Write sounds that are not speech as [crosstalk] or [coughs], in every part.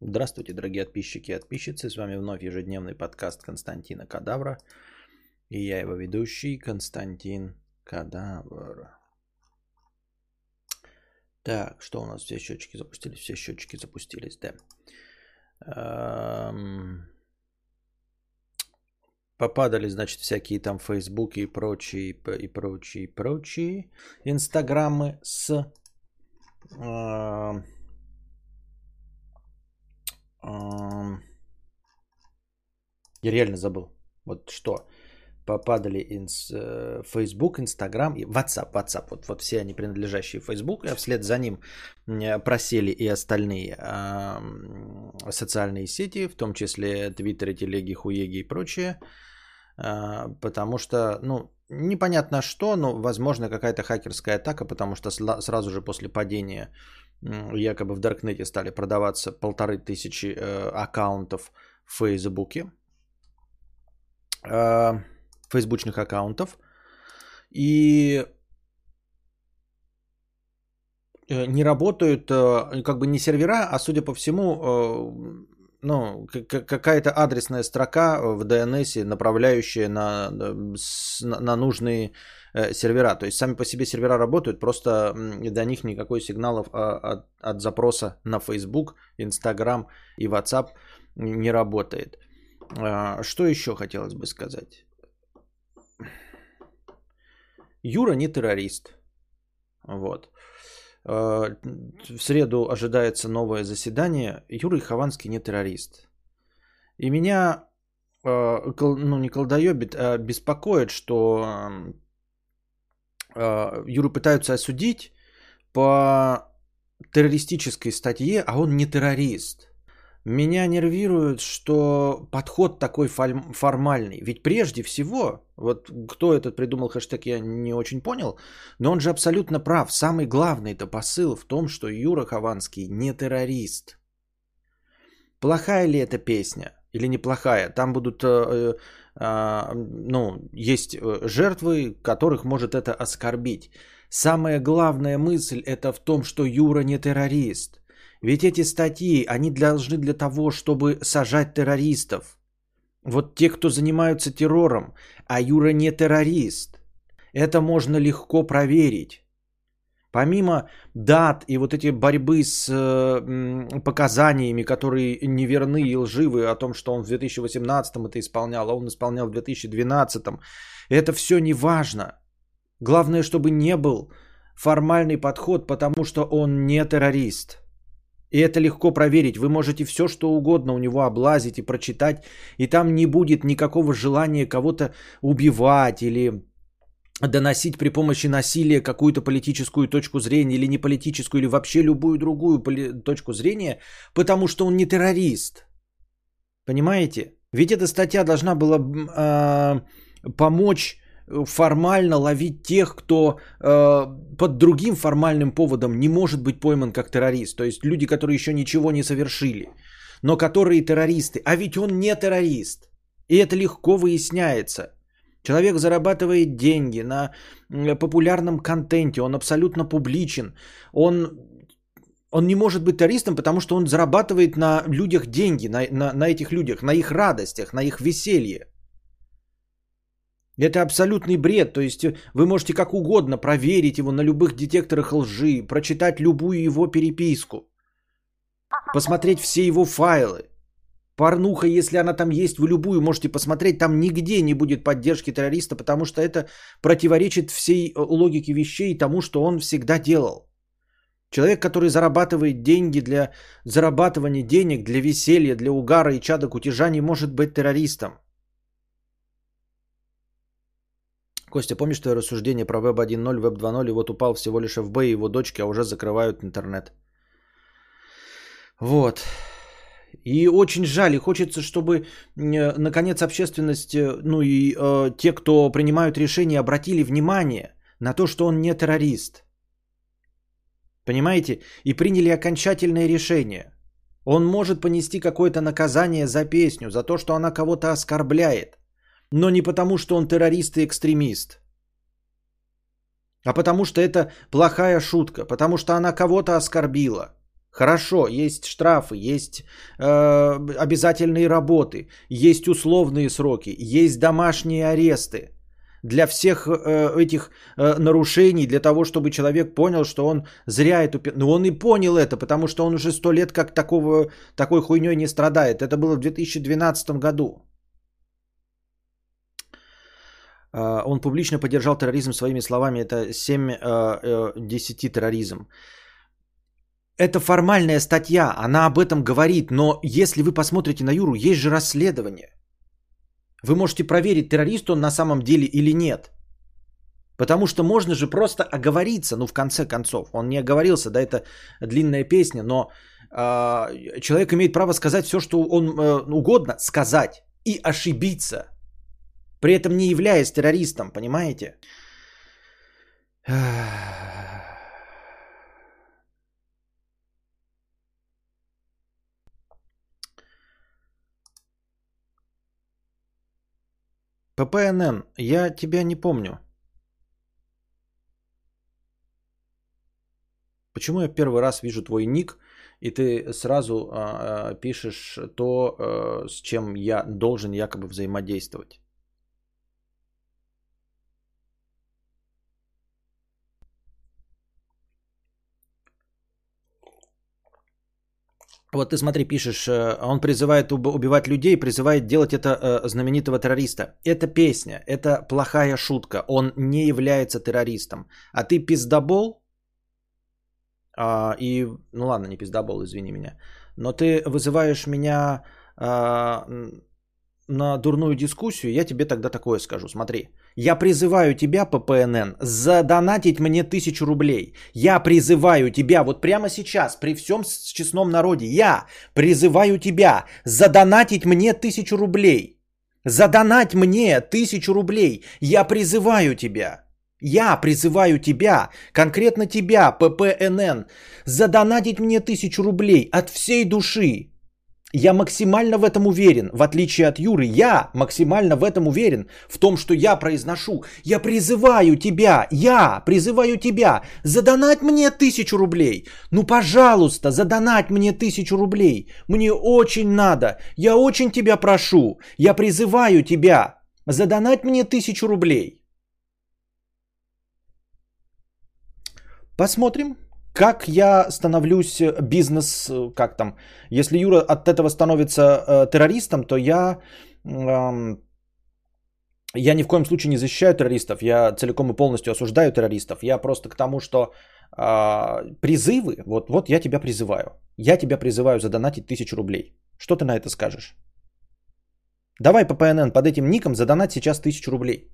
Здравствуйте, дорогие подписчики и подписчицы. С вами вновь ежедневный подкаст Константина Кадавра. И я его ведущий Константин Кадавр. Так, что у нас? Все счетчики запустились? Все счетчики запустились, да. Эм... Попадали, значит, всякие там фейсбуки и прочие, и прочие, и прочие инстаграмы с... Э я реально забыл. Вот что. Попадали инс, э, Facebook, Instagram и WhatsApp. WhatsApp. Вот, вот все они принадлежащие Facebook. А вслед за ним просели и остальные э, социальные сети, в том числе Твиттеры, Телеги, Хуеги и прочее. Э, потому что, ну, непонятно что, но, возможно, какая-то хакерская атака, потому что сразу же после падения якобы в Даркнете стали продаваться полторы тысячи э, аккаунтов в Фейсбуке, э, фейсбучных аккаунтов, и э, не работают как бы не сервера, а судя по всему, ну, какая-то адресная строка в DNS, направляющая на, на, нужные сервера. То есть сами по себе сервера работают, просто до них никакой сигналов а, от, от запроса на Facebook, Instagram и WhatsApp не работает. А, что еще хотелось бы сказать? Юра не террорист. Вот. А, в среду ожидается новое заседание. Юра Хованский не террорист. И меня ну, не колдоебит, а беспокоит, что Э, Юру пытаются осудить по террористической статье, а он не террорист. Меня нервирует, что подход такой формальный. Ведь прежде всего, вот кто этот придумал хэштег, я не очень понял, но он же абсолютно прав. Самый главный-то посыл в том, что Юра Хованский не террорист. Плохая ли эта песня или неплохая? Там будут э, а, ну, есть э, жертвы, которых может это оскорбить. Самая главная мысль это в том, что Юра не террорист. Ведь эти статьи, они должны для того, чтобы сажать террористов. Вот те, кто занимаются террором, а Юра не террорист. Это можно легко проверить. Помимо дат и вот эти борьбы с э, показаниями, которые неверны и лживы о том, что он в 2018 это исполнял, а он исполнял в 2012, это все не важно. Главное, чтобы не был формальный подход, потому что он не террорист. И это легко проверить. Вы можете все, что угодно у него облазить и прочитать, и там не будет никакого желания кого-то убивать или доносить при помощи насилия какую-то политическую точку зрения или не политическую, или вообще любую другую поли- точку зрения, потому что он не террорист. Понимаете? Ведь эта статья должна была э, помочь формально ловить тех, кто э, под другим формальным поводом не может быть пойман как террорист. То есть люди, которые еще ничего не совершили, но которые террористы. А ведь он не террорист. И это легко выясняется. Человек зарабатывает деньги на популярном контенте, он абсолютно публичен. Он, он не может быть террористом, потому что он зарабатывает на людях деньги, на, на, на этих людях, на их радостях, на их веселье. Это абсолютный бред. То есть вы можете как угодно проверить его на любых детекторах лжи, прочитать любую его переписку, посмотреть все его файлы. Порнуха, если она там есть, вы любую можете посмотреть, там нигде не будет поддержки террориста, потому что это противоречит всей э, логике вещей и тому, что он всегда делал. Человек, который зарабатывает деньги для зарабатывания денег, для веселья, для угара и чада кутежа, не может быть террористом. Костя, помнишь твое рассуждение про Web 1.0, Web 2.0, и вот упал всего лишь FB и его дочки, а уже закрывают интернет. Вот. И очень жаль, и хочется, чтобы, э, наконец, общественность, э, ну и э, те, кто принимают решения, обратили внимание на то, что он не террорист. Понимаете? И приняли окончательное решение. Он может понести какое-то наказание за песню, за то, что она кого-то оскорбляет. Но не потому, что он террорист и экстремист. А потому что это плохая шутка, потому что она кого-то оскорбила. Хорошо, есть штрафы, есть э, обязательные работы, есть условные сроки, есть домашние аресты. Для всех э, этих э, нарушений, для того, чтобы человек понял, что он зря эту... Ну, он и понял это, потому что он уже сто лет как такого, такой хуйней не страдает. Это было в 2012 году. Э, он публично поддержал терроризм своими словами. Это 7 э, э, 10 терроризм. Это формальная статья, она об этом говорит, но если вы посмотрите на Юру, есть же расследование. Вы можете проверить, террорист он на самом деле или нет. Потому что можно же просто оговориться, ну в конце концов. Он не оговорился, да, это длинная песня, но э, человек имеет право сказать все, что он э, угодно сказать и ошибиться. При этом не являясь террористом, понимаете? ППНН, я тебя не помню. Почему я первый раз вижу твой ник, и ты сразу э, пишешь то, э, с чем я должен якобы взаимодействовать? Вот ты смотри, пишешь, э, он призывает убивать людей, призывает делать это э, знаменитого террориста. Это песня, это плохая шутка. Он не является террористом. А ты пиздобол, а, и, ну ладно, не пиздобол, извини меня, но ты вызываешь меня а, на дурную дискуссию, я тебе тогда такое скажу. Смотри, я призываю тебя, ППНН, задонатить мне тысячу рублей. Я призываю тебя вот прямо сейчас, при всем честном народе, я призываю тебя задонатить мне тысячу рублей. Задонать мне тысячу рублей. Я призываю тебя. Я призываю тебя, конкретно тебя, ППНН, задонатить мне тысячу рублей от всей души. Я максимально в этом уверен, в отличие от Юры, я максимально в этом уверен, в том, что я произношу. Я призываю тебя, я призываю тебя, задонать мне тысячу рублей. Ну, пожалуйста, задонать мне тысячу рублей. Мне очень надо, я очень тебя прошу, я призываю тебя, задонать мне тысячу рублей. Посмотрим, как я становлюсь э, бизнес, э, как там, если Юра от этого становится э, террористом, то я, э, я ни в коем случае не защищаю террористов, я целиком и полностью осуждаю террористов. Я просто к тому, что э, призывы, вот, вот я тебя призываю, я тебя призываю задонатить тысячу рублей. Что ты на это скажешь? Давай по ПНН под этим ником задонать сейчас тысячу рублей.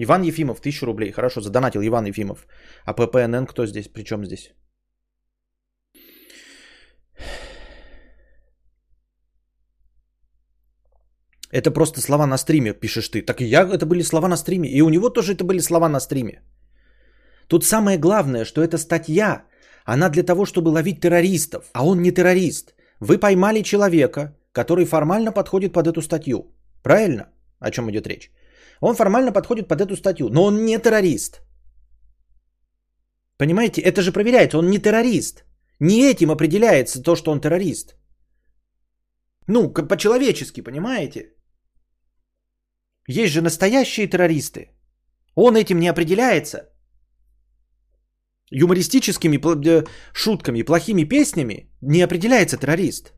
Иван Ефимов, 1000 рублей. Хорошо, задонатил Иван Ефимов. А ППНН кто здесь? При чем здесь? Это просто слова на стриме, пишешь ты. Так и я, это были слова на стриме. И у него тоже это были слова на стриме. Тут самое главное, что эта статья, она для того, чтобы ловить террористов. А он не террорист. Вы поймали человека, который формально подходит под эту статью. Правильно? О чем идет речь? Он формально подходит под эту статью, но он не террорист. Понимаете, это же проверяется, он не террорист. Не этим определяется то, что он террорист. Ну, по-человечески, понимаете? Есть же настоящие террористы. Он этим не определяется. Юмористическими э, шутками, плохими песнями не определяется террорист.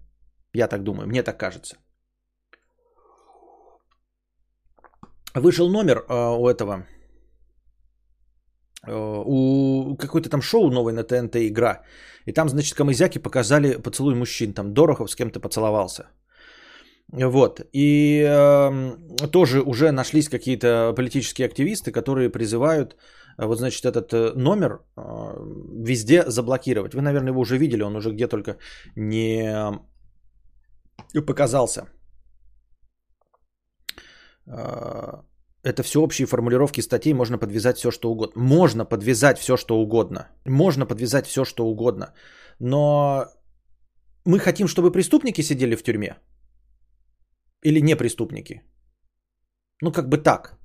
Я так думаю, мне так кажется. Вышел номер э, у этого, э, у какой-то там шоу новой на ТНТ игра. И там, значит, камызяки показали поцелуй мужчин. Там Дорохов с кем-то поцеловался. Вот. И э, тоже уже нашлись какие-то политические активисты, которые призывают э, вот, значит, этот э, номер э, везде заблокировать. Вы, наверное, его уже видели, он уже где только не показался. А, это все общие формулировки статей, можно подвязать все, что угодно. Можно подвязать все, что угодно. Можно подвязать все, что угодно. Но мы хотим, чтобы преступники сидели в тюрьме? Или не преступники? Ну, как бы так.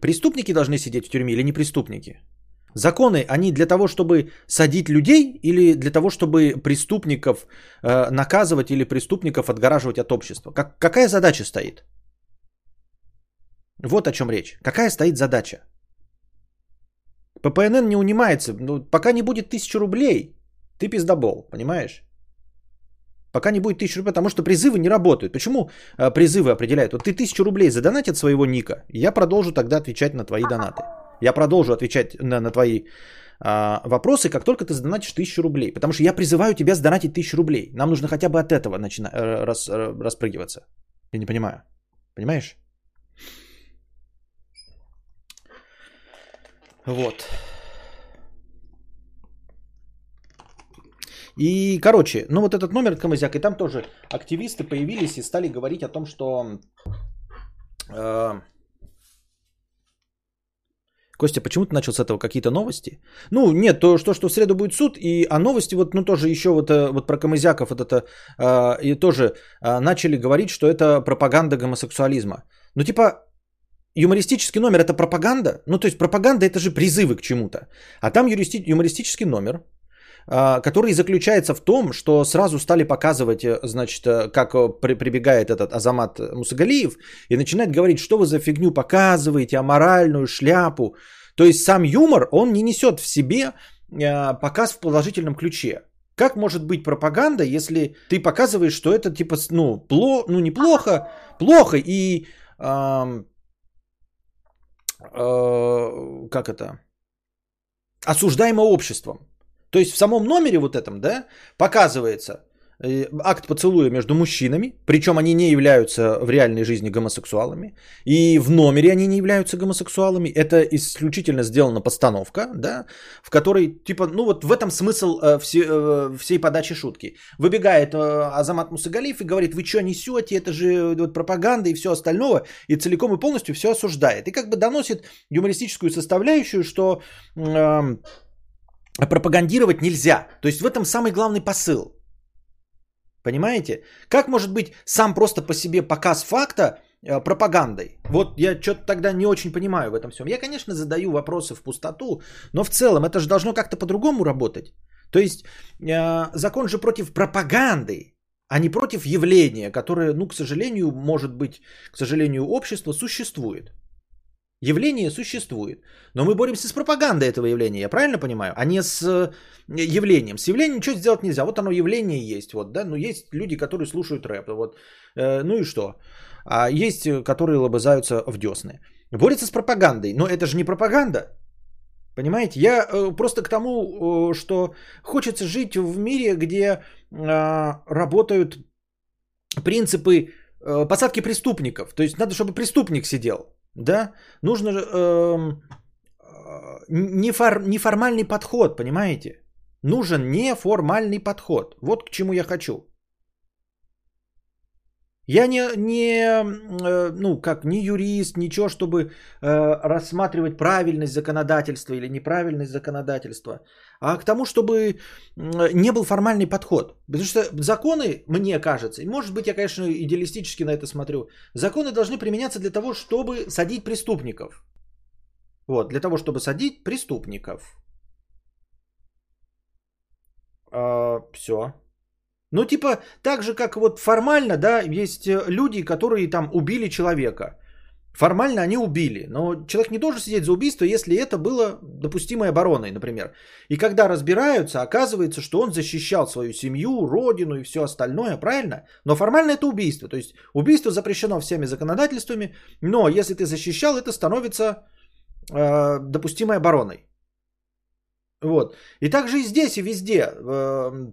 Преступники должны сидеть в тюрьме или не преступники? Законы, они для того, чтобы садить людей или для того, чтобы преступников э, наказывать или преступников отгораживать от общества? Как, какая задача стоит? Вот о чем речь. Какая стоит задача? ППНН не унимается. Ну, пока не будет тысячи рублей, ты пиздобол, понимаешь? Пока не будет тысячи рублей, потому что призывы не работают. Почему э, призывы определяют? Вот ты тысячу рублей задонать от своего ника, я продолжу тогда отвечать на твои донаты. Я продолжу отвечать на, на твои а, вопросы, как только ты задонатишь тысячу рублей. Потому что я призываю тебя сдонатить тысячу рублей. Нам нужно хотя бы от этого начина- э, раз, э, распрыгиваться. Я не понимаю. Понимаешь? Вот. И, короче, ну вот этот номер Камызяк, и там тоже активисты появились и стали говорить о том, что... Э, Костя, почему ты начал с этого какие-то новости? Ну, нет, то, что, что в среду будет суд, и а новости, вот, ну, тоже еще вот, э, вот про Камызяков, вот это, э, и тоже э, начали говорить, что это пропаганда гомосексуализма. Ну, типа, юмористический номер это пропаганда? Ну, то есть пропаганда это же призывы к чему-то. А там юристи- юмористический номер, а, который заключается в том, что сразу стали показывать, э, значит, э, как э, при, прибегает этот Азамат Мусагалиев и начинает говорить, что вы за фигню показываете, аморальную шляпу. То есть сам юмор, он не несет в себе показ в положительном ключе. Как может быть пропаганда, если ты показываешь, что это типа, ну, пло, ну неплохо, плохо и э, э, как это, осуждаемо обществом. То есть в самом номере вот этом, да, показывается акт поцелуя между мужчинами, причем они не являются в реальной жизни гомосексуалами, и в номере они не являются гомосексуалами. Это исключительно сделана постановка, да, в которой, типа, ну вот в этом смысл э, все, э, всей подачи шутки. Выбегает э, Азамат Мусагалиев и говорит, вы что несете, это же вот, пропаганда и все остальное, и целиком и полностью все осуждает. И как бы доносит юмористическую составляющую, что... Э, пропагандировать нельзя. То есть в этом самый главный посыл. Понимаете? Как может быть сам просто по себе показ факта э, пропагандой? Вот я что-то тогда не очень понимаю в этом всем. Я, конечно, задаю вопросы в пустоту, но в целом это же должно как-то по-другому работать. То есть э, закон же против пропаганды, а не против явления, которое, ну, к сожалению, может быть, к сожалению, общество существует. Явление существует. Но мы боремся с пропагандой этого явления, я правильно понимаю? А не с э, явлением. С явлением ничего сделать нельзя. Вот оно явление есть. Вот, да? Но есть люди, которые слушают рэп. Вот. Э, ну и что? А есть, э, которые лобызаются в десны. Борется с пропагандой. Но это же не пропаганда. Понимаете? Я просто к тому, что хочется жить в мире, где работают принципы посадки преступников. То есть надо, чтобы преступник сидел. Да, нужно э, нефор, неформальный подход, понимаете? Нужен неформальный подход. Вот к чему я хочу. Я не, не э, ну, как, не юрист, ничего, чтобы э, рассматривать правильность законодательства или неправильность законодательства, а к тому, чтобы не был формальный подход. Потому что законы, мне кажется, и может быть я, конечно, идеалистически на это смотрю, законы должны применяться для того, чтобы садить преступников. Вот, для того, чтобы садить преступников. А, все. Ну, типа, так же, как вот формально, да, есть э, люди, которые там убили человека. Формально они убили, но человек не должен сидеть за убийство, если это было допустимой обороной, например. И когда разбираются, оказывается, что он защищал свою семью, родину и все остальное, правильно? Но формально это убийство. То есть убийство запрещено всеми законодательствами, но если ты защищал, это становится э, допустимой обороной. Вот. И также и здесь, и везде. Э,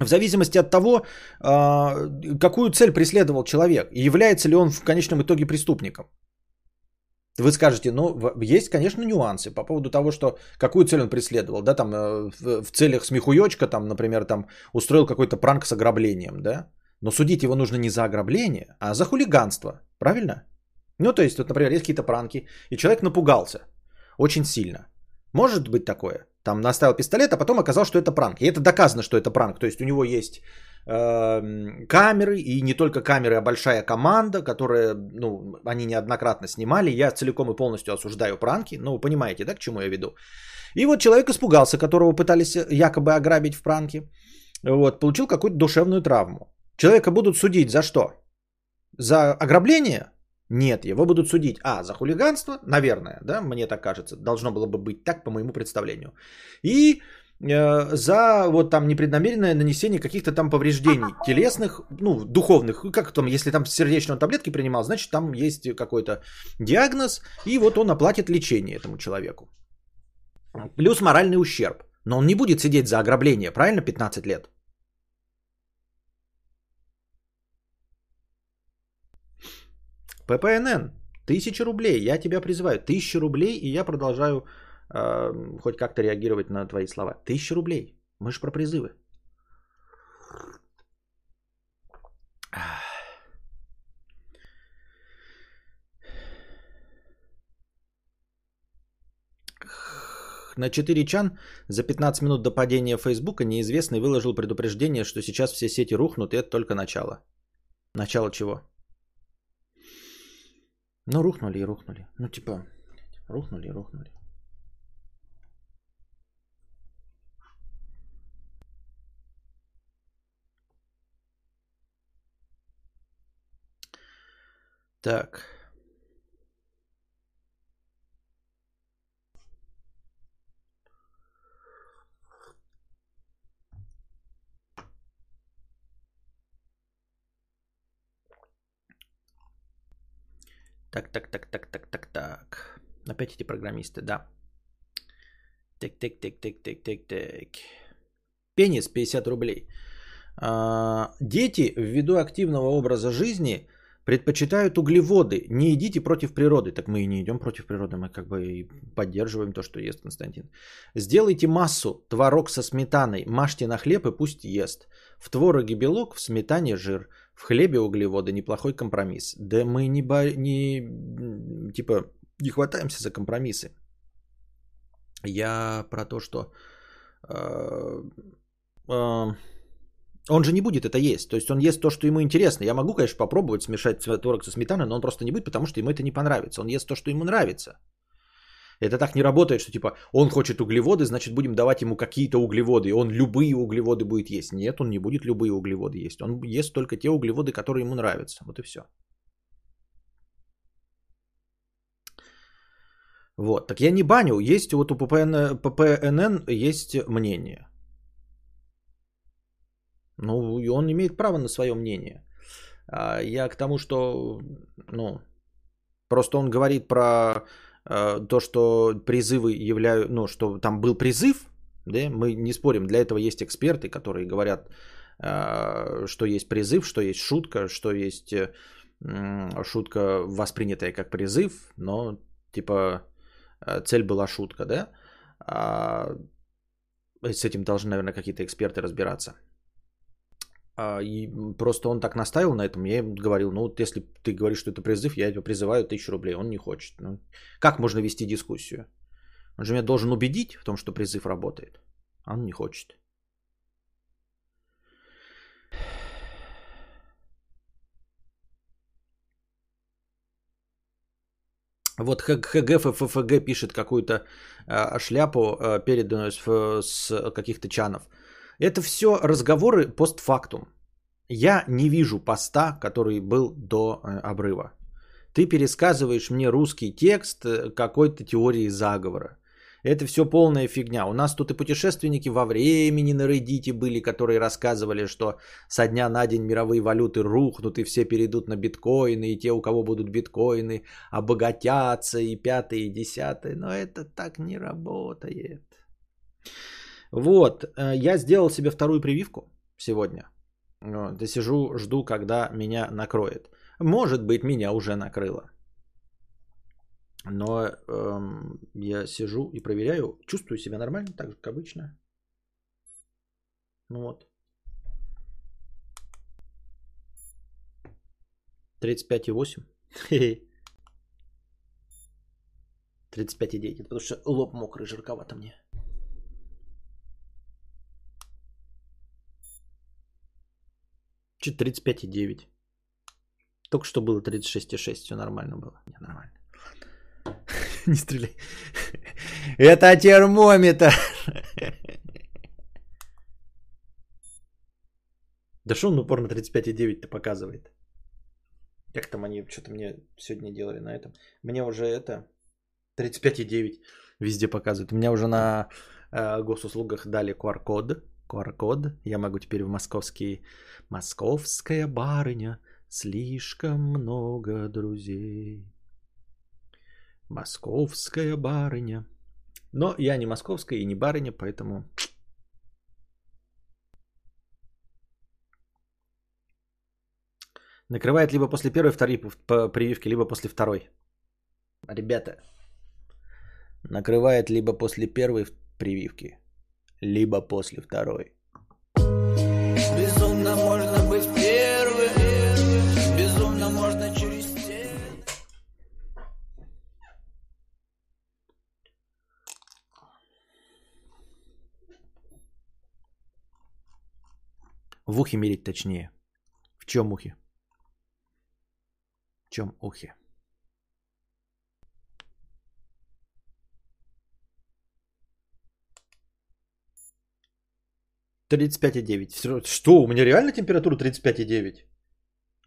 в зависимости от того, а, какую цель преследовал человек и является ли он в конечном итоге преступником. Вы скажете, ну, есть, конечно, нюансы по поводу того, что какую цель он преследовал, да, там э, в целях смехуёчка, там, например, там устроил какой-то пранк с ограблением, да, но судить его нужно не за ограбление, а за хулиганство, правильно? Ну, то есть, вот, например, есть какие-то пранки, и человек напугался очень сильно. Может быть такое? Там наставил пистолет, а потом оказалось, что это пранк. И это доказано, что это пранк. То есть у него есть э, камеры, и не только камеры, а большая команда, которая, ну, они неоднократно снимали. Я целиком и полностью осуждаю пранки, ну, вы понимаете, да, к чему я веду. И вот человек испугался, которого пытались якобы ограбить в пранке, вот, получил какую-то душевную травму. Человека будут судить за что? За ограбление? Нет, его будут судить, а, за хулиганство, наверное, да, мне так кажется, должно было бы быть так, по моему представлению. И э, за вот там непреднамеренное нанесение каких-то там повреждений [laughs] телесных, ну, духовных, как там, если там сердечные таблетки принимал, значит, там есть какой-то диагноз, и вот он оплатит лечение этому человеку. Плюс моральный ущерб. Но он не будет сидеть за ограбление, правильно, 15 лет? ППНН, тысяча рублей, я тебя призываю, тысяча рублей, и я продолжаю э, хоть как-то реагировать на твои слова. Тысяча рублей, мы же про призывы. На 4 чан за 15 минут до падения Фейсбука неизвестный выложил предупреждение, что сейчас все сети рухнут, и это только начало. Начало чего? Ну, рухнули и рухнули. Ну, типа, рухнули и рухнули. Так. Так, так, так, так, так, так, так. Опять эти программисты, да. Так, так, так, так, так, так, так. Пенис 50 рублей. А, дети ввиду активного образа жизни предпочитают углеводы. Не идите против природы. Так мы и не идем против природы, мы как бы и поддерживаем то, что ест Константин. Сделайте массу, творог со сметаной, мажьте на хлеб и пусть ест. В твороге белок, в сметане жир. В хлебе углеводы неплохой компромисс. Да мы не, бо... не типа не хватаемся за компромиссы. Я про то, что э, э, он же не будет это есть. То есть он ест то, что ему интересно. Я могу, конечно, попробовать смешать творог со сметаной, но он просто не будет, потому что ему это не понравится. Он ест то, что ему нравится. Это так не работает, что типа он хочет углеводы, значит будем давать ему какие-то углеводы, он любые углеводы будет есть. Нет, он не будет любые углеводы есть. Он ест только те углеводы, которые ему нравятся. Вот и все. Вот, так я не баню, есть вот у ППН, ППНН есть мнение. Ну, и он имеет право на свое мнение. А я к тому, что, ну, просто он говорит про Э, то, что призывы являют, ну, что там был призыв, да, мы не спорим, для этого есть эксперты, которые говорят, э, что есть призыв, что есть шутка, что есть шутка, воспринятая как призыв, но типа э, цель была шутка, да? А с этим должны, наверное, какие-то эксперты разбираться. А, и просто он так наставил на этом, я ему говорил, ну вот если ты говоришь, что это призыв, я тебя призываю тысячу рублей, он не хочет. Ну, как можно вести дискуссию? Он же меня должен убедить в том, что призыв работает, а он не хочет. Вот ХГ ФФГ пишет какую-то а, шляпу, а, переданную с, с каких-то чанов. Это все разговоры постфактум. Я не вижу поста, который был до э, обрыва. Ты пересказываешь мне русский текст э, какой-то теории заговора. Это все полная фигня. У нас тут и путешественники во времени на Reddit были, которые рассказывали, что со дня на день мировые валюты рухнут, и все перейдут на биткоины, и те, у кого будут биткоины, обогатятся, и пятые, и десятые. Но это так не работает. Вот, э, я сделал себе вторую прививку сегодня. Да сижу, жду, когда меня накроет. Может быть, меня уже накрыло. Но эм, я сижу и проверяю, чувствую себя нормально, так же, как обычно. Ну вот. 35,8. 35,9. Потому что лоб мокрый, жарковато мне. Чуть 35,9. Только что было 36,6, все нормально было. Не, нормально. [laughs] Не стреляй. Это термометр. Да что он упор на 35,9-то показывает? Как там они что-то мне сегодня делали на этом? Мне уже это 35,9 везде показывают. У меня уже на э, госуслугах дали QR-код. QR-код. Я могу теперь в московский... Московская барыня, слишком много друзей. Московская барыня. Но я не московская и не барыня, поэтому... Накрывает либо после первой, второй прививки, либо после второй. Ребята, накрывает либо после первой прививки, либо после второй. Безумно можно быть первым, безумно можно через В ухе мерить точнее. В чем ухе? В чем ухе? 35,9. Что, у меня реально температура 35,9?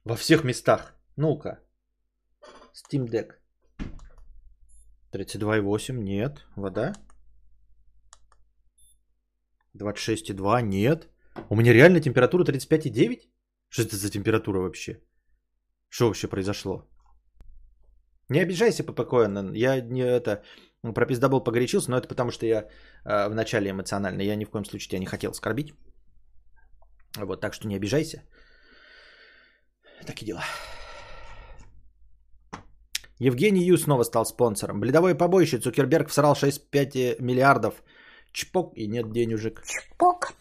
Во всех местах. Ну-ка. Steam Deck. 32,8. Нет. Вода. 26,2. Нет. У меня реально температура 35,9? Что это за температура вообще? Что вообще произошло? Не обижайся, ППКН. Я не это про пиздобол погорячился, но это потому, что я э, вначале эмоционально. Я ни в коем случае тебя не хотел оскорбить. Вот, так что не обижайся. Такие дела. Евгений Ю снова стал спонсором. Бледовое побоище. Цукерберг всрал 6-5 миллиардов. Чпок и нет денежек. Чпок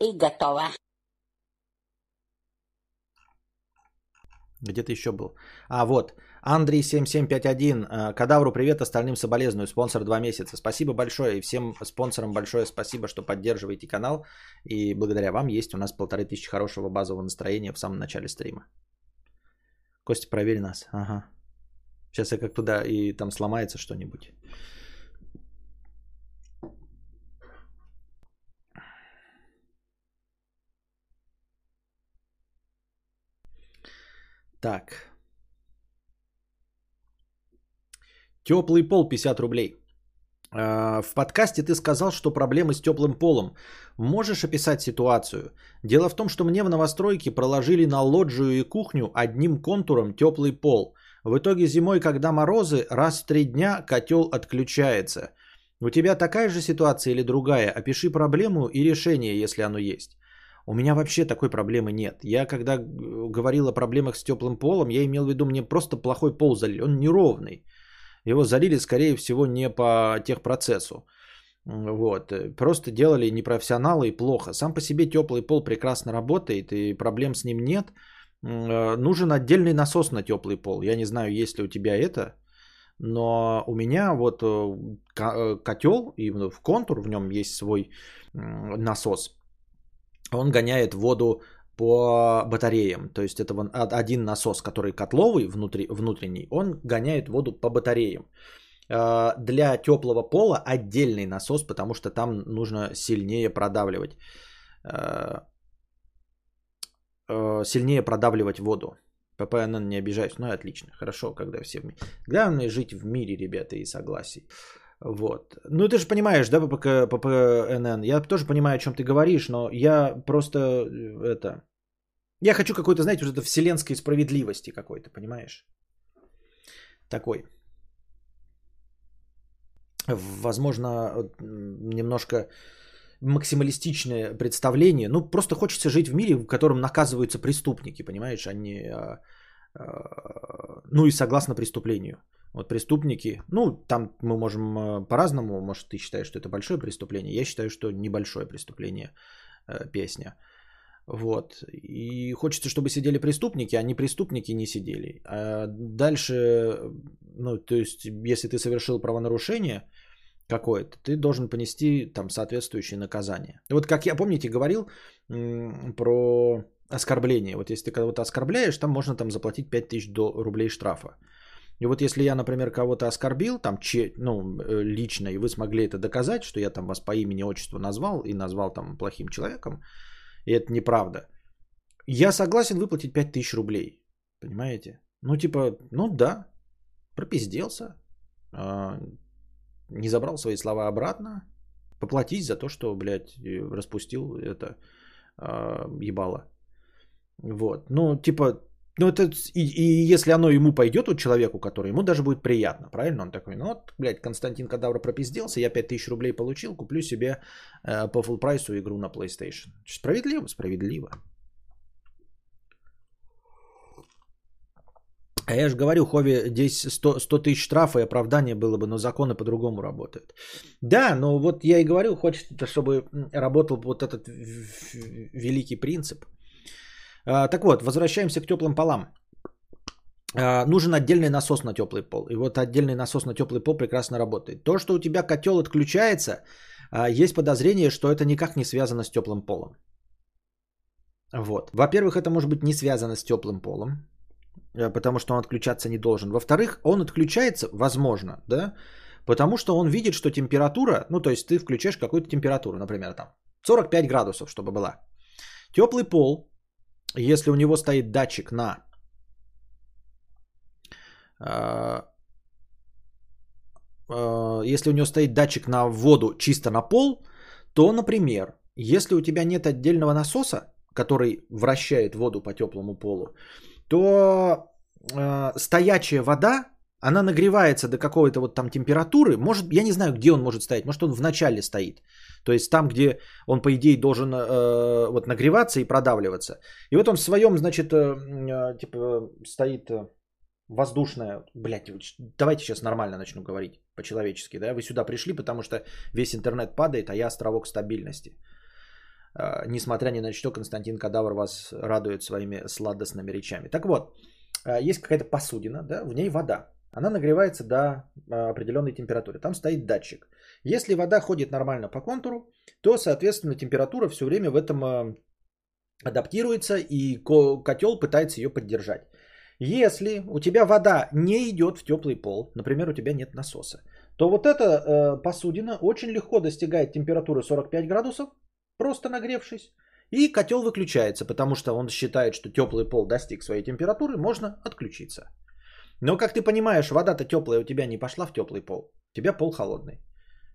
и готово. Где ты еще был? А, вот. Андрей 7751. Э, Кадавру привет, остальным соболезную. Спонсор два месяца. Спасибо большое. И всем спонсорам большое спасибо, что поддерживаете канал. И благодаря вам есть у нас полторы тысячи хорошего базового настроения в самом начале стрима. Костя, проверь нас. Ага. Сейчас я как туда и там сломается что-нибудь. Так. Теплый пол 50 рублей. А, в подкасте ты сказал, что проблемы с теплым полом. Можешь описать ситуацию? Дело в том, что мне в новостройке проложили на лоджию и кухню одним контуром теплый пол. В итоге зимой, когда морозы, раз в три дня котел отключается. У тебя такая же ситуация или другая? Опиши проблему и решение, если оно есть. У меня вообще такой проблемы нет. Я когда говорил о проблемах с теплым полом, я имел в виду, мне просто плохой пол залили. Он неровный. Его залили, скорее всего, не по техпроцессу. Вот. Просто делали непрофессионалы и плохо. Сам по себе теплый пол прекрасно работает, и проблем с ним нет. Нужен отдельный насос на теплый пол. Я не знаю, есть ли у тебя это, но у меня вот э, э, котел, и в контур в нем есть свой насос он гоняет воду по батареям. То есть это один насос, который котловый внутри, внутренний, он гоняет воду по батареям. А, для теплого пола отдельный насос, потому что там нужно сильнее продавливать. А, а, сильнее продавливать воду. ППНН не обижаюсь, ну и отлично, хорошо, когда все вместе. Главное жить в мире, ребята, и согласии. Вот. Ну, ты же понимаешь, да, ППНН? Я тоже понимаю, о чем ты говоришь, но я просто э, это... Я хочу какой-то, знаете, вот это вселенской справедливости какой-то, понимаешь? Такой. Возможно, немножко максималистичное представление. Ну, просто хочется жить в мире, в котором наказываются преступники, понимаешь, а не... А, ну и согласно преступлению. Вот преступники, ну, там мы можем э, по-разному, может, ты считаешь, что это большое преступление, я считаю, что небольшое преступление э, песня. Вот. И хочется, чтобы сидели преступники, а не преступники не сидели. А дальше, ну, то есть, если ты совершил правонарушение какое-то, ты должен понести там соответствующее наказание. Вот как я, помните, говорил про оскорбление. Вот если ты кого-то оскорбляешь, там можно там заплатить 5000 до рублей штрафа. И вот если я, например, кого-то оскорбил, там, че, ну, э, лично, и вы смогли это доказать, что я там вас по имени, отчеству назвал и назвал там плохим человеком, и это неправда, я согласен выплатить 5000 рублей. Понимаете? Ну, типа, ну да, пропизделся, а, не забрал свои слова обратно, поплатись за то, что, блядь, распустил это э, ебало. Вот. Ну, типа, ну это, и, и если оно ему пойдет, у человеку, который ему даже будет приятно, правильно? Он такой, ну вот, блядь, Константин Кадавр пропизделся, я 5000 рублей получил, куплю себе э, по full прайсу игру на PlayStation. Справедливо? Справедливо. А я же говорю, Хови, здесь 100, 100 тысяч штрафа и оправдание было бы, но законы по-другому работают. Да, но вот я и говорю, хочется, чтобы работал вот этот великий принцип. А, так вот, возвращаемся к теплым полам. А, нужен отдельный насос на теплый пол. И вот отдельный насос на теплый пол прекрасно работает. То, что у тебя котел отключается, а, есть подозрение, что это никак не связано с теплым полом. Вот. Во-первых, это может быть не связано с теплым полом. Э, потому что он отключаться не должен. Во-вторых, он отключается, возможно, да, потому что он видит, что температура, ну, то есть ты включаешь какую-то температуру, например, там 45 градусов, чтобы была. Теплый пол, если у него стоит датчик на э, э, если у него стоит датчик на воду чисто на пол, то, например, если у тебя нет отдельного насоса, который вращает воду по теплому полу, то э, стоячая вода, она нагревается до какой-то вот там температуры. Может, я не знаю, где он может стоять. Может, он в начале стоит. То есть там, где он, по идее, должен э, вот нагреваться и продавливаться. И вот он в своем, значит, э, э, типа стоит э, воздушная... Блядь, давайте сейчас нормально начну говорить по-человечески. Да? Вы сюда пришли, потому что весь интернет падает, а я островок стабильности. А, несмотря ни на что, Константин Кадавр вас радует своими сладостными речами. Так вот, а, есть какая-то посудина, да, в ней вода. Она нагревается до а, определенной температуры. Там стоит датчик. Если вода ходит нормально по контуру, то, соответственно, температура все время в этом адаптируется, и котел пытается ее поддержать. Если у тебя вода не идет в теплый пол, например, у тебя нет насоса, то вот эта э, посудина очень легко достигает температуры 45 градусов, просто нагревшись. И котел выключается, потому что он считает, что теплый пол достиг своей температуры, можно отключиться. Но, как ты понимаешь, вода-то теплая у тебя не пошла в теплый пол. У тебя пол холодный.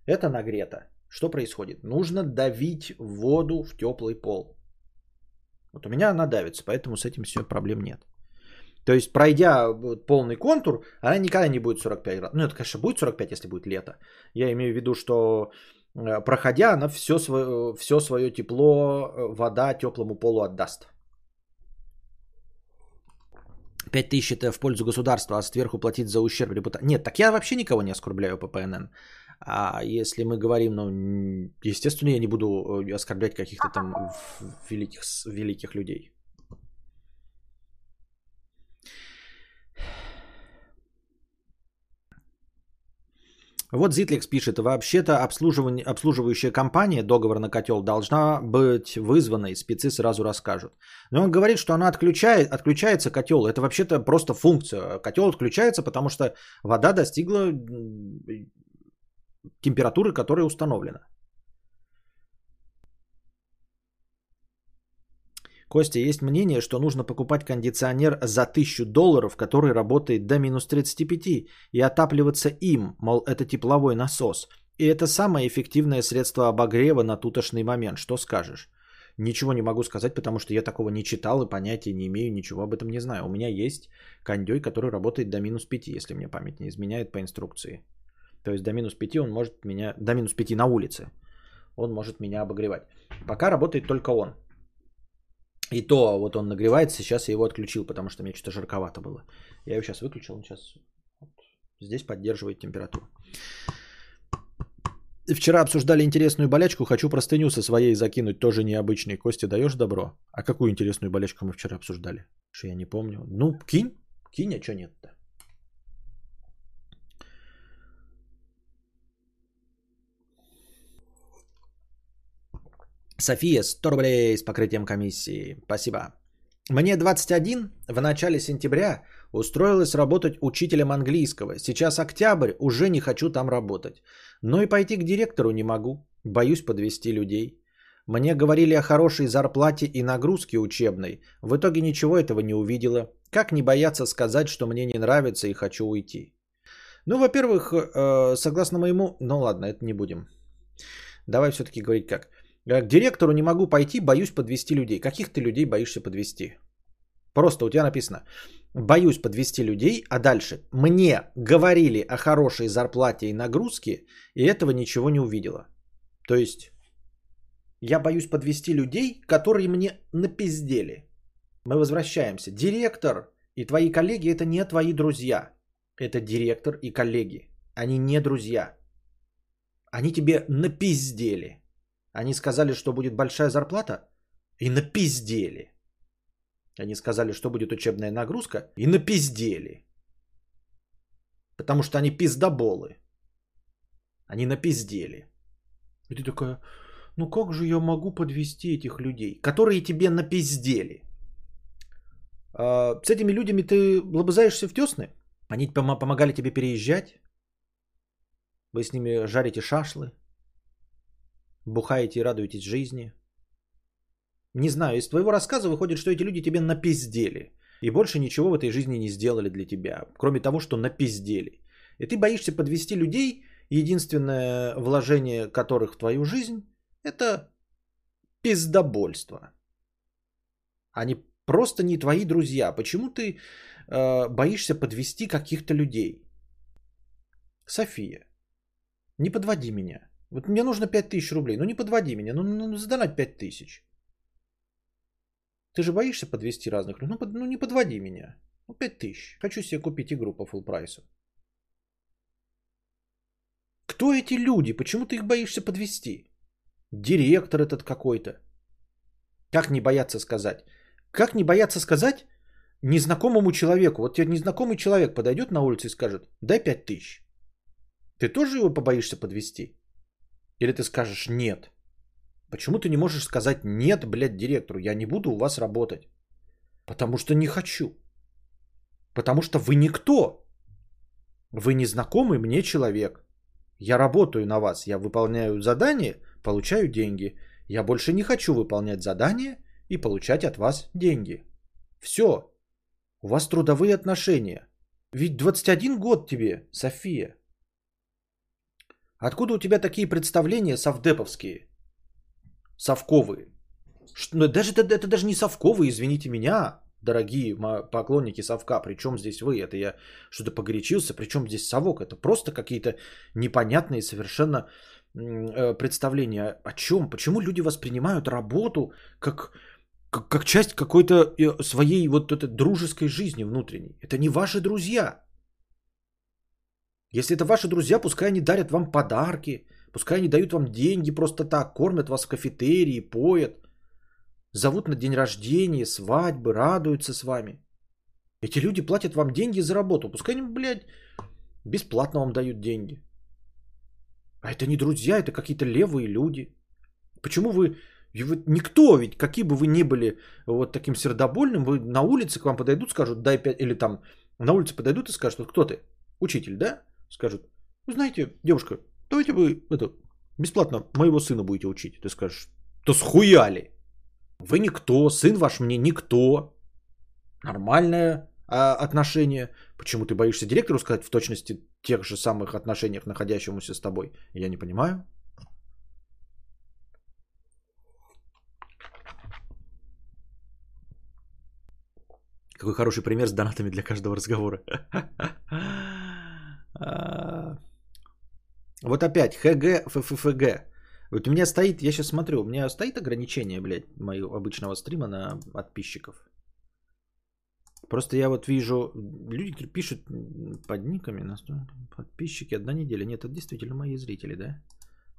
Это нагрето. Что происходит? Нужно давить воду в теплый пол. Вот у меня она давится, поэтому с этим все проблем нет. То есть, пройдя полный контур, она никогда не будет 45 градусов. Ну, это, конечно, будет 45, если будет лето. Я имею в виду, что Э, проходя, она все свое, все свое тепло, э, вода теплому полу отдаст. 5000 это в пользу государства, а сверху платить за ущерб репутации. Нет, так я вообще никого не оскорбляю по ПНН. А если мы говорим, ну, естественно, я не буду э, оскорблять каких-то там великих, великих людей. Вот Зитликс пишет, вообще-то обслуживающая компания, договор на котел, должна быть вызвана, и спецы сразу расскажут. Но он говорит, что она отключает, отключается котел. Это вообще-то просто функция. Котел отключается, потому что вода достигла температуры, которая установлена. Костя, есть мнение, что нужно покупать кондиционер за 1000 долларов, который работает до минус 35 и отапливаться им, мол, это тепловой насос. И это самое эффективное средство обогрева на тутошный момент. Что скажешь? Ничего не могу сказать, потому что я такого не читал и понятия не имею, ничего об этом не знаю. У меня есть кондей, который работает до минус 5, если мне память не изменяет по инструкции. То есть до минус 5 он может меня, до минус 5 на улице, он может меня обогревать. Пока работает только он. И то вот он нагревается, сейчас я его отключил, потому что мне что-то жарковато было. Я его сейчас выключил, он сейчас вот здесь поддерживает температуру. Вчера обсуждали интересную болячку, хочу простыню со своей закинуть, тоже необычный. Костя, даешь добро? А какую интересную болячку мы вчера обсуждали? Что я не помню. Ну, кинь, кинь, а что нет-то? София, 100 рублей с покрытием комиссии. Спасибо. Мне 21, в начале сентября устроилась работать учителем английского. Сейчас октябрь, уже не хочу там работать. Но и пойти к директору не могу. Боюсь подвести людей. Мне говорили о хорошей зарплате и нагрузке учебной. В итоге ничего этого не увидела. Как не бояться сказать, что мне не нравится и хочу уйти? Ну, во-первых, э, согласно моему... Ну ладно, это не будем. Давай все-таки говорить как. Э, к директору не могу пойти, боюсь подвести людей. Каких ты людей боишься подвести? Просто у тебя написано, боюсь подвести людей, а дальше мне говорили о хорошей зарплате и нагрузке, и этого ничего не увидела. То есть я боюсь подвести людей, которые мне напиздели. Мы возвращаемся. Директор и твои коллеги это не твои друзья. Это директор и коллеги. Они не друзья. Они тебе напиздели. Они сказали, что будет большая зарплата, и напиздели. Они сказали, что будет учебная нагрузка, и напиздели. Потому что они пиздоболы. Они напиздели. И ты такая, ну как же я могу подвести этих людей, которые тебе напиздели? А, с этими людьми ты лобызаешься в тесны? Они помогали тебе переезжать? Вы с ними жарите шашлы? Бухаете и радуетесь жизни? Не знаю, из твоего рассказа выходит, что эти люди тебе напиздели. И больше ничего в этой жизни не сделали для тебя, кроме того, что напиздели. И ты боишься подвести людей, единственное вложение которых в твою жизнь – это пиздобольство. Они просто не твои друзья. Почему ты э, боишься подвести каких-то людей? София, не подводи меня. Вот мне нужно 5000 рублей. Ну не подводи меня. Ну, ну, ну задонать 5000. Ты же боишься подвести разных людей? Ну, под, ну не подводи меня. Ну 5000. Хочу себе купить игру по full прайсу. Кто эти люди? Почему ты их боишься подвести? Директор этот какой-то. Как не бояться сказать? Как не бояться сказать незнакомому человеку? Вот тебе незнакомый человек подойдет на улице и скажет, дай 5 тысяч. Ты тоже его побоишься подвести? Или ты скажешь нет? Почему ты не можешь сказать нет, блядь, директору, я не буду у вас работать? Потому что не хочу. Потому что вы никто. Вы незнакомый мне человек. Я работаю на вас, я выполняю задание, получаю деньги. Я больше не хочу выполнять задание и получать от вас деньги. Все. У вас трудовые отношения. Ведь 21 год тебе, София. Откуда у тебя такие представления совдеповские? Совковые. Что, ну, даже, это, это даже не совковые, извините меня, дорогие поклонники совка. Причем здесь вы? Это я что-то погорячился. Причем здесь совок? Это просто какие-то непонятные совершенно э, представления. О чем? Почему люди воспринимают работу как, как, как часть какой-то э, своей вот этой дружеской жизни внутренней? Это не ваши друзья. Если это ваши друзья, пускай они дарят вам подарки, пускай они дают вам деньги просто так, кормят вас в кафетерии, поят, зовут на день рождения, свадьбы, радуются с вами. Эти люди платят вам деньги за работу. Пускай они, блядь, бесплатно вам дают деньги. А это не друзья, это какие-то левые люди. Почему вы, вы никто, ведь какие бы вы ни были вот таким сердобольным, вы на улице к вам подойдут, скажут, дай пять, или там на улице подойдут и скажут, кто ты? Учитель, да? Скажут, знаете, девушка, давайте вы это, бесплатно моего сына будете учить. Ты скажешь, то схуяли. Вы никто, сын ваш мне никто. Нормальное а, отношение. Почему ты боишься директору сказать в точности тех же самых отношениях, находящемуся с тобой? Я не понимаю. Какой хороший пример с донатами для каждого разговора. [laughs] А, вот опять, ХГ, ФФФГ. Вот у меня стоит, я сейчас смотрю, у меня стоит ограничение, блядь, моего обычного стрима на подписчиков. Просто я вот вижу, люди пишут под никами, подписчики, одна неделя. Нет, это действительно мои зрители, да?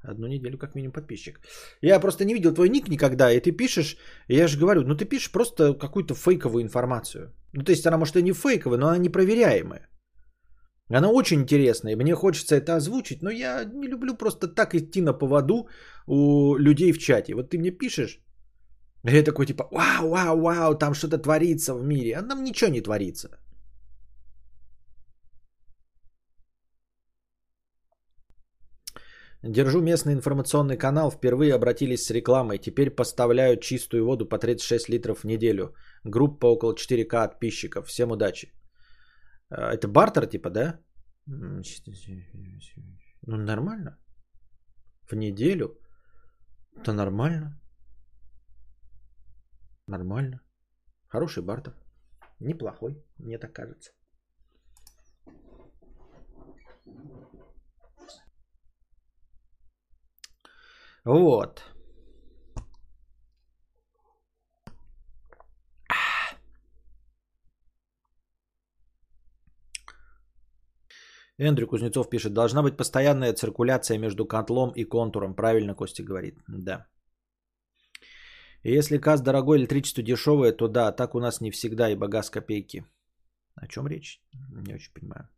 Одну неделю как минимум подписчик. Я просто не видел твой ник никогда, и ты пишешь, и я же говорю, ну ты пишешь просто какую-то фейковую информацию. Ну то есть она может и не фейковая, но она непроверяемая. Она очень интересная, и мне хочется это озвучить, но я не люблю просто так идти на поводу у людей в чате. Вот ты мне пишешь, И я такой типа, вау, вау, вау, там что-то творится в мире. А там ничего не творится. Держу местный информационный канал. Впервые обратились с рекламой. Теперь поставляют чистую воду по 36 литров в неделю. Группа около 4К подписчиков. Всем удачи. А, Это бартер типа, да? Ну, нормально. В неделю. Это нормально. Нормально. Хороший бартер. Неплохой, мне так кажется. Вот. Эндрю Кузнецов пишет, должна быть постоянная циркуляция между котлом и контуром. Правильно Костя говорит. Да. Если газ дорогой, электричество дешевое, то да, так у нас не всегда, ибо газ копейки. О чем речь? Не очень понимаю.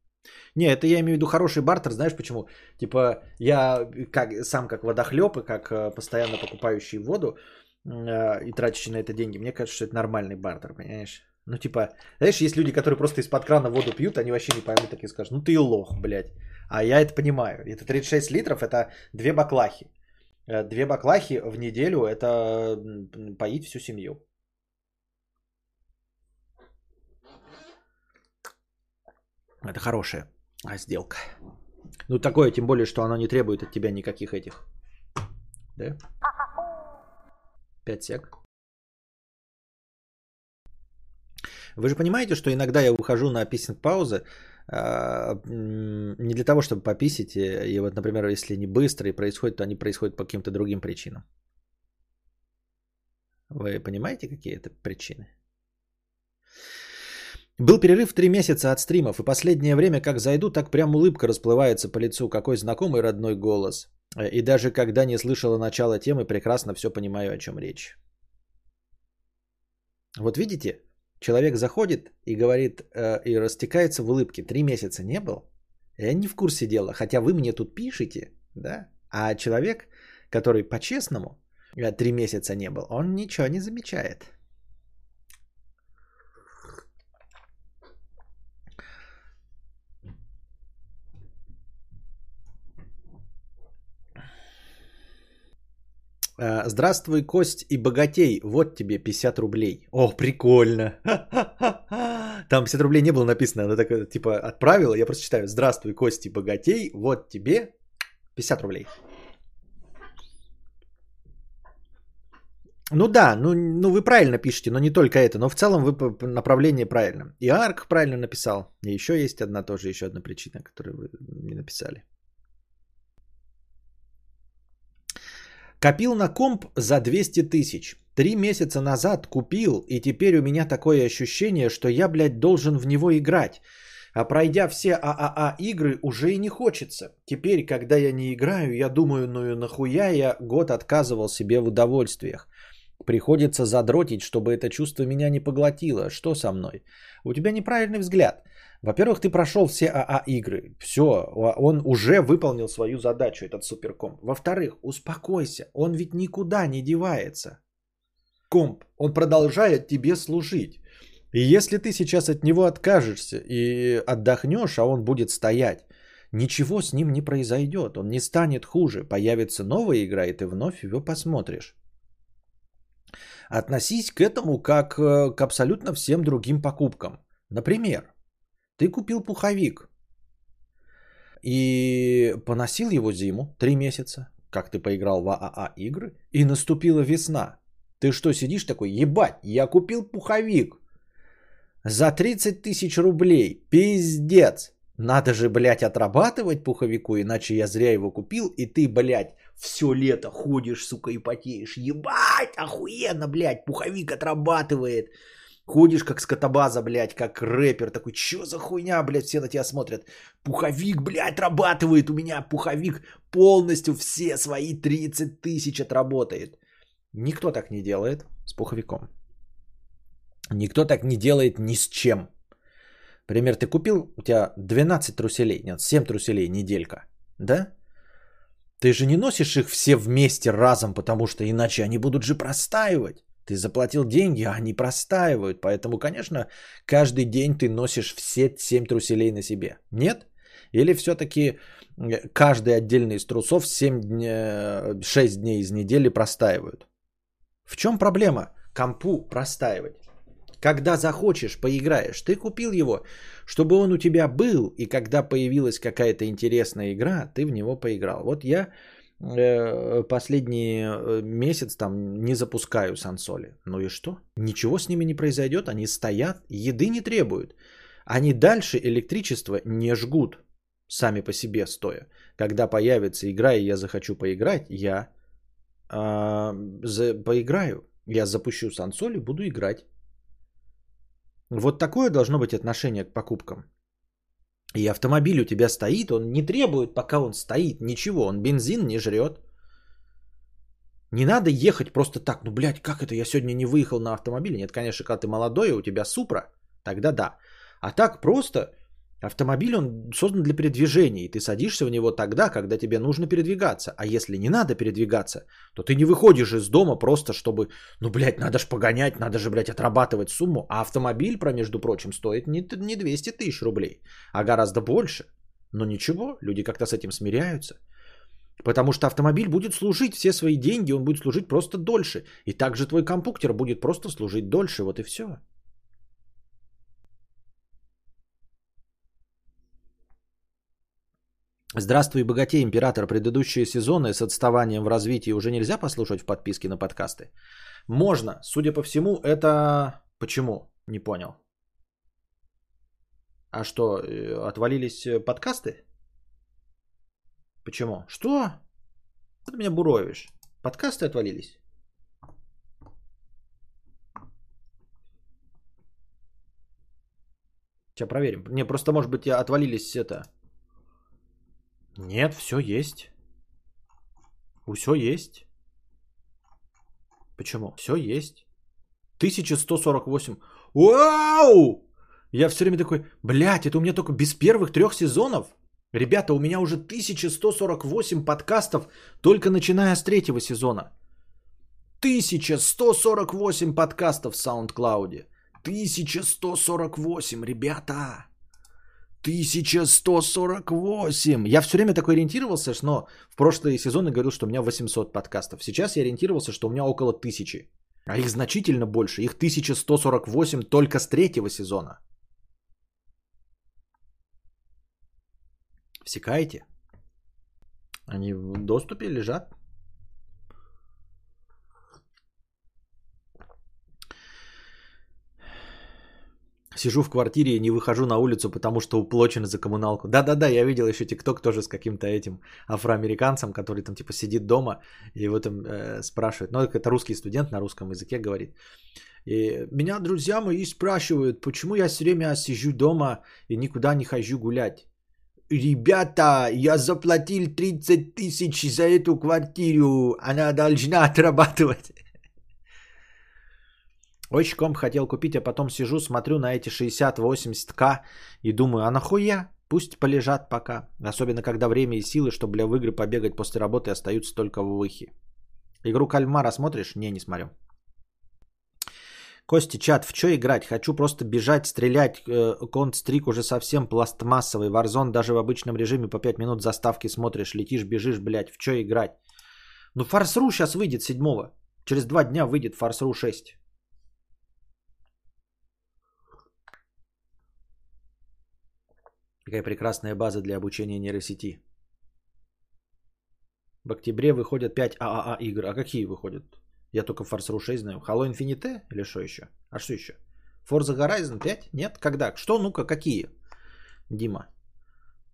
Не, это я имею в виду хороший бартер, знаешь почему? Типа я как, сам как водохлеб и как э, постоянно покупающий воду э, и тратящий на это деньги, мне кажется, что это нормальный бартер, понимаешь? Ну типа, знаешь, есть люди, которые просто из-под крана воду пьют, они вообще не поймут, такие скажут, ну ты лох, блядь. А я это понимаю. Это 36 литров, это две баклахи. Э, Две баклахи в неделю – это поить всю семью. Это хорошая сделка. Ну, такое, тем более, что оно не требует от тебя никаких этих. Да? 5 сек. Вы же понимаете, что иногда я ухожу на писинг паузы а, не для того, чтобы пописить, и, и вот, например, если они быстрые происходят, то они происходят по каким-то другим причинам. Вы понимаете, какие это причины? Был перерыв в три месяца от стримов, и последнее время, как зайду, так прям улыбка расплывается по лицу, какой знакомый родной голос. И даже когда не слышала начала темы, прекрасно все понимаю, о чем речь. Вот видите, человек заходит и говорит, э, и растекается в улыбке. Три месяца не был? Я не в курсе дела, хотя вы мне тут пишете, да? А человек, который по-честному э, три месяца не был, он ничего не замечает. Здравствуй, Кость и Богатей. Вот тебе 50 рублей. О, прикольно. [laughs] Там 50 рублей не было написано. Она так э, типа отправила. Я просто читаю. Здравствуй, Кость и Богатей. Вот тебе 50 рублей. Ну да, ну, ну вы правильно пишете, но не только это. Но в целом вы направление правильно. И Арк правильно написал. И еще есть одна тоже, еще одна причина, которую вы не написали. Копил на комп за 200 тысяч. Три месяца назад купил, и теперь у меня такое ощущение, что я, блядь, должен в него играть. А пройдя все ААА игры, уже и не хочется. Теперь, когда я не играю, я думаю, ну и нахуя я год отказывал себе в удовольствиях. Приходится задротить, чтобы это чувство меня не поглотило. Что со мной? У тебя неправильный взгляд. Во-первых, ты прошел все АА игры. Все, он уже выполнил свою задачу, этот суперкомп. Во-вторых, успокойся, он ведь никуда не девается. Комп, он продолжает тебе служить. И если ты сейчас от него откажешься и отдохнешь, а он будет стоять, ничего с ним не произойдет. Он не станет хуже. Появится новая игра, и ты вновь его посмотришь. Относись к этому как э, к абсолютно всем другим покупкам. Например, ты купил пуховик и поносил его зиму, три месяца, как ты поиграл в ААА игры, и наступила весна. Ты что, сидишь такой, ебать, я купил пуховик за 30 тысяч рублей, пиздец. Надо же, блядь, отрабатывать пуховику, иначе я зря его купил, и ты, блядь, все лето ходишь, сука, и потеешь. Ебать, охуенно, блядь, пуховик отрабатывает. Ходишь как скотобаза, блядь, как рэпер. Такой, что за хуйня, блядь, все на тебя смотрят. Пуховик, блядь, отрабатывает у меня. Пуховик полностью все свои 30 тысяч отработает. Никто так не делает с пуховиком. Никто так не делает ни с чем. Пример, ты купил, у тебя 12 труселей, нет, 7 труселей, неделька, да? Ты же не носишь их все вместе разом, потому что иначе они будут же простаивать. Ты заплатил деньги, а они простаивают. Поэтому, конечно, каждый день ты носишь все семь труселей на себе. Нет? Или все-таки каждый отдельный из трусов 7 дня, 6 дней из недели простаивают? В чем проблема компу простаивать? Когда захочешь, поиграешь. Ты купил его, чтобы он у тебя был, и когда появилась какая-то интересная игра, ты в него поиграл. Вот я Э, последний э, месяц там не запускаю сансоли. Ну и что? Ничего с ними не произойдет, они стоят, еды не требуют. Они дальше электричество не жгут сами по себе стоя. Когда появится игра и я захочу поиграть, я э, за, поиграю. Я запущу сансоли, буду играть. Вот такое должно быть отношение к покупкам. И автомобиль у тебя стоит, он не требует, пока он стоит, ничего, он бензин не жрет. Не надо ехать просто так, ну, блядь, как это, я сегодня не выехал на автомобиле. Нет, конечно, когда ты молодой, у тебя супра, тогда да. А так просто Автомобиль, он создан для передвижения, и ты садишься в него тогда, когда тебе нужно передвигаться. А если не надо передвигаться, то ты не выходишь из дома просто, чтобы, ну, блядь, надо же погонять, надо же, блядь, отрабатывать сумму. А автомобиль, про между прочим, стоит не, не 200 тысяч рублей, а гораздо больше. Но ничего, люди как-то с этим смиряются. Потому что автомобиль будет служить все свои деньги, он будет служить просто дольше. И также твой компьютер будет просто служить дольше, вот и все. Здравствуй, богатей, император. Предыдущие сезоны с отставанием в развитии уже нельзя послушать в подписке на подкасты? Можно. Судя по всему, это... Почему? Не понял. А что, э, отвалились э, подкасты? Почему? Что? Ты меня буровишь. Подкасты отвалились? Сейчас проверим. Не, просто, может быть, отвалились это нет, все есть. Все есть. Почему? Все есть. 1148. Вау! Я все время такой, блядь, это у меня только без первых трех сезонов. Ребята, у меня уже 1148 подкастов, только начиная с третьего сезона. 1148 подкастов в SoundCloud. 1148, ребята. 1148. Я все время такой ориентировался, но в прошлые сезоны говорил, что у меня 800 подкастов. Сейчас я ориентировался, что у меня около 1000. А их значительно больше. Их 1148 только с третьего сезона. Всекаете? Они в доступе лежат. Сижу в квартире и не выхожу на улицу, потому что уплочен за коммуналку. Да-да-да, я видел еще ТикТок тоже с каким-то этим афроамериканцем, который там типа сидит дома и его там э, спрашивает. Ну, это русский студент на русском языке говорит. И меня друзья мои спрашивают, почему я все время сижу дома и никуда не хожу гулять. Ребята, я заплатил 30 тысяч за эту квартиру, она должна отрабатывать. Очень комп хотел купить, а потом сижу, смотрю на эти 60-80к и думаю, а нахуя? Пусть полежат пока. Особенно, когда время и силы, чтобы для игры побегать после работы остаются только в выхе. Игру Кальмара смотришь? Не, не смотрю. Кости, чат, в что играть? Хочу просто бежать, стрелять. Конт-стрик уже совсем пластмассовый. Варзон даже в обычном режиме по 5 минут заставки смотришь. Летишь, бежишь, блядь. В что играть? Ну, Фарсру сейчас выйдет седьмого. Через два дня выйдет Фарсру 6. Какая прекрасная база для обучения нейросети. В октябре выходят 5 ААА игр. А какие выходят? Я только Forza 6 знаю. Halo Infinite или что еще? А что еще? Forza Horizon 5? Нет? Когда? Что? Ну-ка, какие? Дима.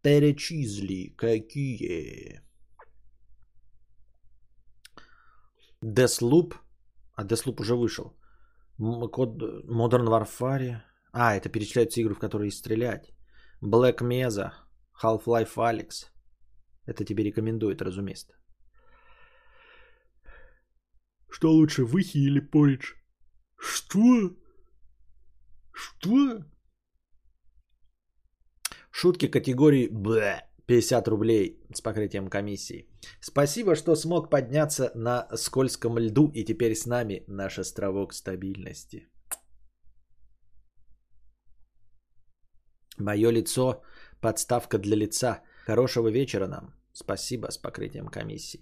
Перечисли. Какие? Deathloop. А Deathloop уже вышел. Код Modern Warfare. А, это перечисляются игры, в которые стрелять. Black Mesa, Half-Life Alyx. Это тебе рекомендует, разумеется. Что лучше, выхи или поридж? Что? Что? Шутки категории Б. 50 рублей с покрытием комиссии. Спасибо, что смог подняться на скользком льду и теперь с нами наш островок стабильности. Мое лицо – подставка для лица. Хорошего вечера нам. Спасибо с покрытием комиссии.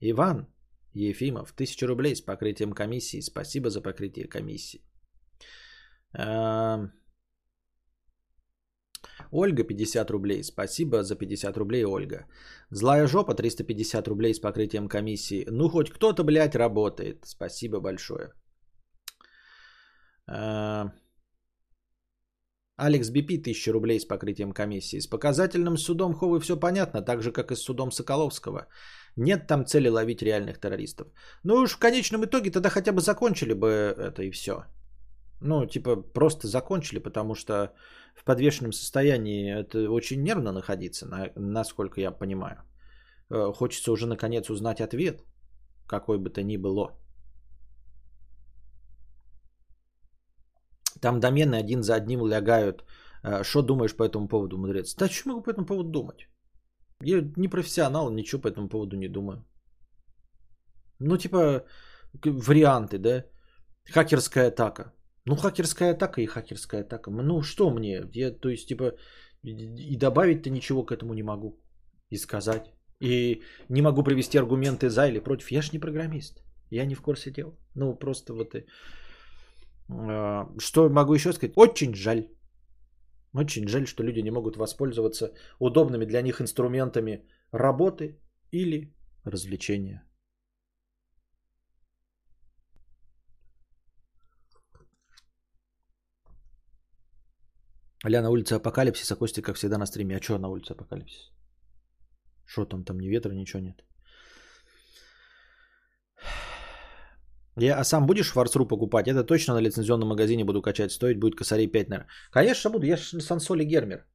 Иван Ефимов, 1000 рублей с покрытием комиссии. Спасибо за покрытие комиссии. Ольга 50 рублей. Спасибо за 50 рублей, Ольга. Злая жопа 350 рублей с покрытием комиссии. Ну, хоть кто-то, блядь, работает. Спасибо большое. Эм, Алекс Бипи 1000 рублей с покрытием комиссии. С показательным судом Ховы все понятно, так же, как и с судом Соколовского. Нет там цели ловить реальных террористов. Ну уж в конечном итоге тогда хотя бы закончили бы это и все. Ну, типа, просто закончили, потому что в подвешенном состоянии это очень нервно находиться, насколько я понимаю. Э, хочется уже наконец узнать ответ, какой бы то ни было. Там домены один за одним лягают. Э, что думаешь по этому поводу, мудрец? Да что могу по этому поводу думать? Я не профессионал, ничего по этому поводу не думаю. Ну, типа, варианты, да? Хакерская атака. Ну, хакерская атака и хакерская атака. Ну, что мне? Я, то есть, типа, и добавить-то ничего к этому не могу. И сказать. И не могу привести аргументы за или против. Я же не программист. Я не в курсе дел. Ну, просто вот и... А, что могу еще сказать? Очень жаль. Очень жаль, что люди не могут воспользоваться удобными для них инструментами работы или развлечения. Аля на улице Апокалипсиса, Костя, как всегда, на стриме. А что на улице Апокалипсис? Что там, там ни ветра, ничего нет. Я, а сам будешь фарсру покупать? Это точно на лицензионном магазине буду качать. Стоить будет косарей 5, наверное. Конечно буду. Я же Сансоли Гермер.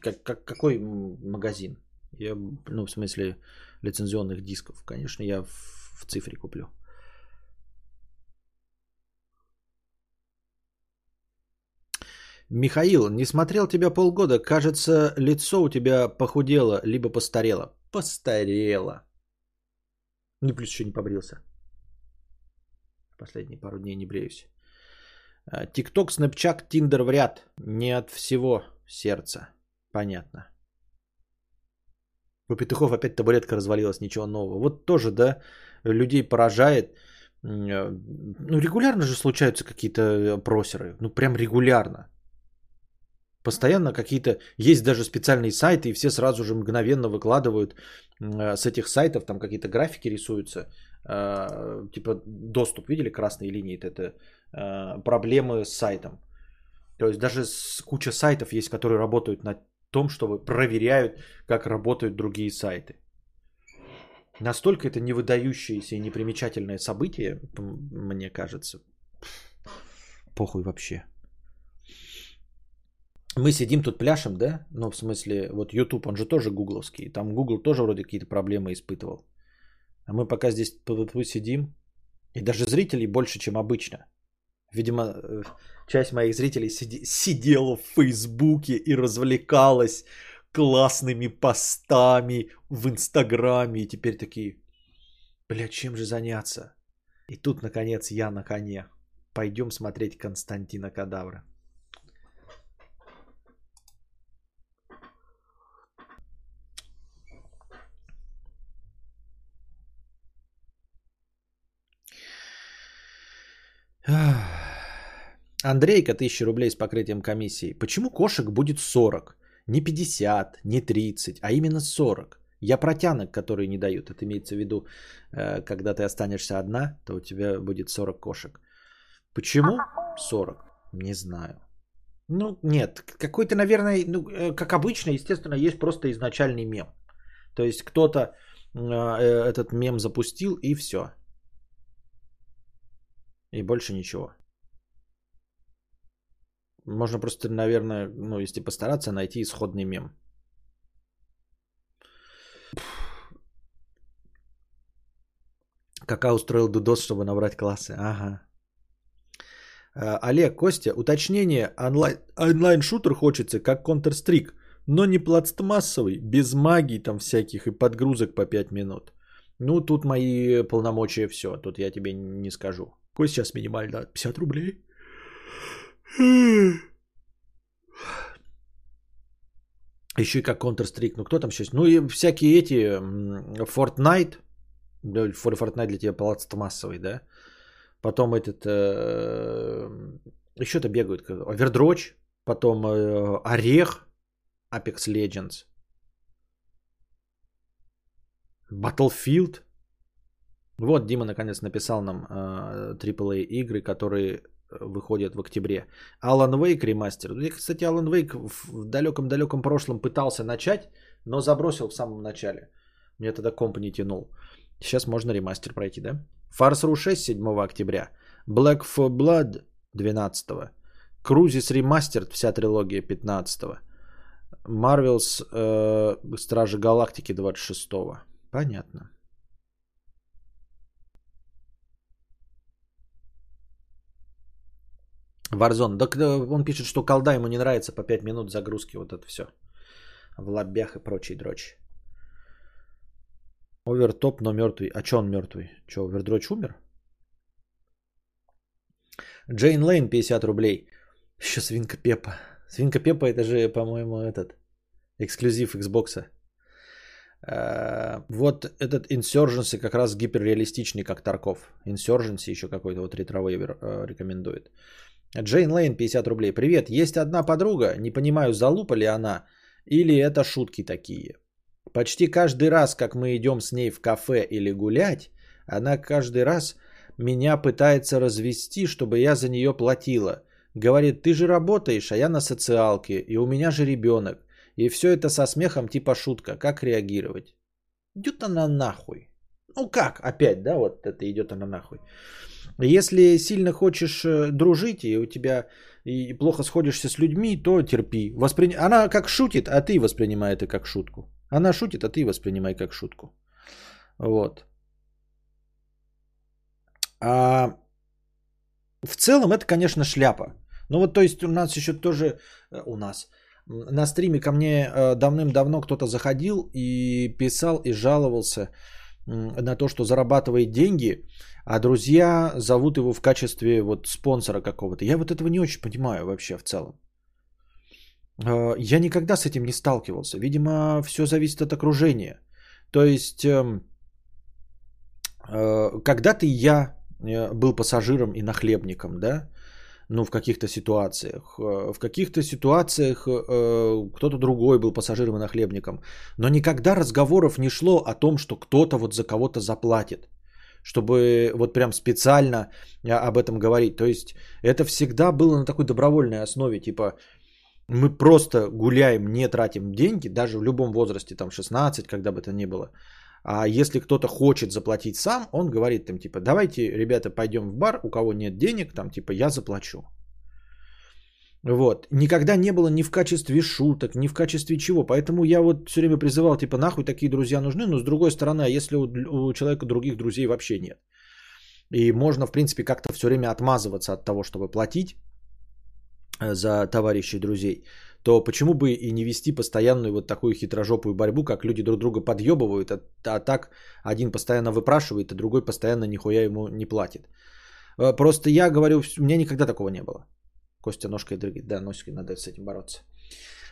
Как, как, какой магазин? Я, ну, в смысле лицензионных дисков. Конечно, я в, в цифре куплю. Михаил, не смотрел тебя полгода. Кажется, лицо у тебя похудело, либо постарело. Постарело. Ну, плюс еще не побрился. Последние пару дней не бреюсь. Тикток, Снэпчат, Тиндер в ряд. Не от всего сердца. Понятно. У Петухов опять табуретка развалилась, ничего нового. Вот тоже, да, людей поражает. А, ну, регулярно же случаются какие-то просеры. Ну, прям регулярно. Постоянно какие-то, есть даже специальные сайты, и все сразу же мгновенно выкладывают а, с этих сайтов, там какие-то графики рисуются, э, типа доступ, видели красные линии, это э, проблемы с сайтом. То есть даже с, куча сайтов есть, которые работают на том, чтобы проверяют, как работают другие сайты. Настолько это невыдающееся и непримечательное событие, мне кажется. Похуй вообще. Мы сидим тут пляшем, да? Ну, в смысле, вот YouTube, он же тоже гугловский. Там Google тоже вроде какие-то проблемы испытывал. А мы пока здесь сидим, и даже зрителей больше, чем обычно. Видимо, э, часть моих зрителей сиди- сидела в Фейсбуке и развлекалась классными постами в Инстаграме. И теперь такие, бля, чем же заняться? И тут, наконец, я на коне. Пойдем смотреть Константина Кадавра. Андрейка, 1000 рублей с покрытием комиссии. Почему кошек будет 40? Не 50, не 30, а именно 40. Я протянок, которые не дают. Это имеется в виду, э, когда ты останешься одна, то у тебя будет 40 кошек. Почему 40? Не знаю. Ну, нет. Какой-то, наверное, ну, э, как обычно, естественно, есть просто изначальный мем. То есть кто-то э, этот мем запустил и все. И больше ничего. Можно просто, наверное, ну, если постараться, найти исходный мем. Кака устроил Дудос, чтобы набрать классы. Ага. А, Олег, Костя, уточнение. Онлайн, онлайн-шутер хочется, как Counter-Strike. но не пластмассовый, без магии там всяких и подгрузок по 5 минут. Ну, тут мои полномочия все, тут я тебе не скажу. Какой сейчас минимально? 50 рублей? Еще и как Counter-Strike. Ну, кто там сейчас? Ну, и всякие эти Fortnite. Fortnite для тебя пластмассовый, да? Потом этот... Э, еще-то бегают. Overwatch. Потом э, Орех. Apex Legends. Battlefield. Вот Дима наконец написал нам э, AAA игры, которые выходят в октябре. Alan Wake ремастер. Я, кстати, Alan Wake в далеком-далеком прошлом пытался начать, но забросил в самом начале. Мне тогда комп не тянул. Сейчас можно ремастер пройти, да? Fars Ru 6 7 октября. Black for Blood 12. Крузис ремастер, вся трилогия 15. Marvel's э, Стражи Галактики 26. Понятно. Warzone. Так он пишет, что колда ему не нравится по 5 минут загрузки. Вот это все. В лобях и прочий дрочь. Овертоп, но мертвый. А че он мертвый? Че, овердроч умер? Джейн Лейн 50 рублей. Еще свинка Пепа. Свинка Пепа это же, по-моему, этот эксклюзив Xbox. Э, вот этот Insurgency как раз гиперреалистичный, как Тарков. Insurgency еще какой-то вот ретровый э, рекомендует. Джейн Лейн 50 рублей. Привет, есть одна подруга, не понимаю, залупа ли она или это шутки такие. Почти каждый раз, как мы идем с ней в кафе или гулять, она каждый раз меня пытается развести, чтобы я за нее платила. Говорит, ты же работаешь, а я на социалке, и у меня же ребенок. И все это со смехом типа шутка. Как реагировать? Идет она нахуй. Ну как, опять, да, вот это идет она нахуй. Если сильно хочешь э, дружить, и у тебя и плохо сходишься с людьми, то терпи. Воспри... Она как шутит, а ты воспринимай это как шутку. Она шутит, а ты воспринимай как шутку. Вот. А в целом это, конечно, шляпа. Ну вот, то есть у нас еще тоже, э, у нас, на стриме ко мне э, давным-давно кто-то заходил и писал и жаловался на то, что зарабатывает деньги, а друзья зовут его в качестве вот спонсора какого-то. Я вот этого не очень понимаю вообще в целом. Э, я никогда с этим не сталкивался. Видимо, все зависит от окружения. То есть, эм, э, когда-то я э, был пассажиром и нахлебником, да, ну, в каких-то ситуациях. В каких-то ситуациях кто-то другой был пассажиром и нахлебником. Но никогда разговоров не шло о том, что кто-то вот за кого-то заплатит чтобы вот прям специально об этом говорить. То есть это всегда было на такой добровольной основе, типа мы просто гуляем, не тратим деньги, даже в любом возрасте, там 16, когда бы то ни было. А если кто-то хочет заплатить сам, он говорит там типа, давайте, ребята, пойдем в бар, у кого нет денег, там типа, я заплачу. Вот. Никогда не было ни в качестве шуток, ни в качестве чего. Поэтому я вот все время призывал, типа, нахуй такие друзья нужны. Но с другой стороны, а если у, у человека других друзей вообще нет? И можно, в принципе, как-то все время отмазываться от того, чтобы платить э, за товарищей друзей, то почему бы и не вести постоянную вот такую хитрожопую борьбу, как люди друг друга подъебывают, а, а так один постоянно выпрашивает, а другой постоянно нихуя ему не платит. Э, просто я говорю, у меня никогда такого не было. Костя ножкой дрыгает. Да, носикой надо с этим бороться.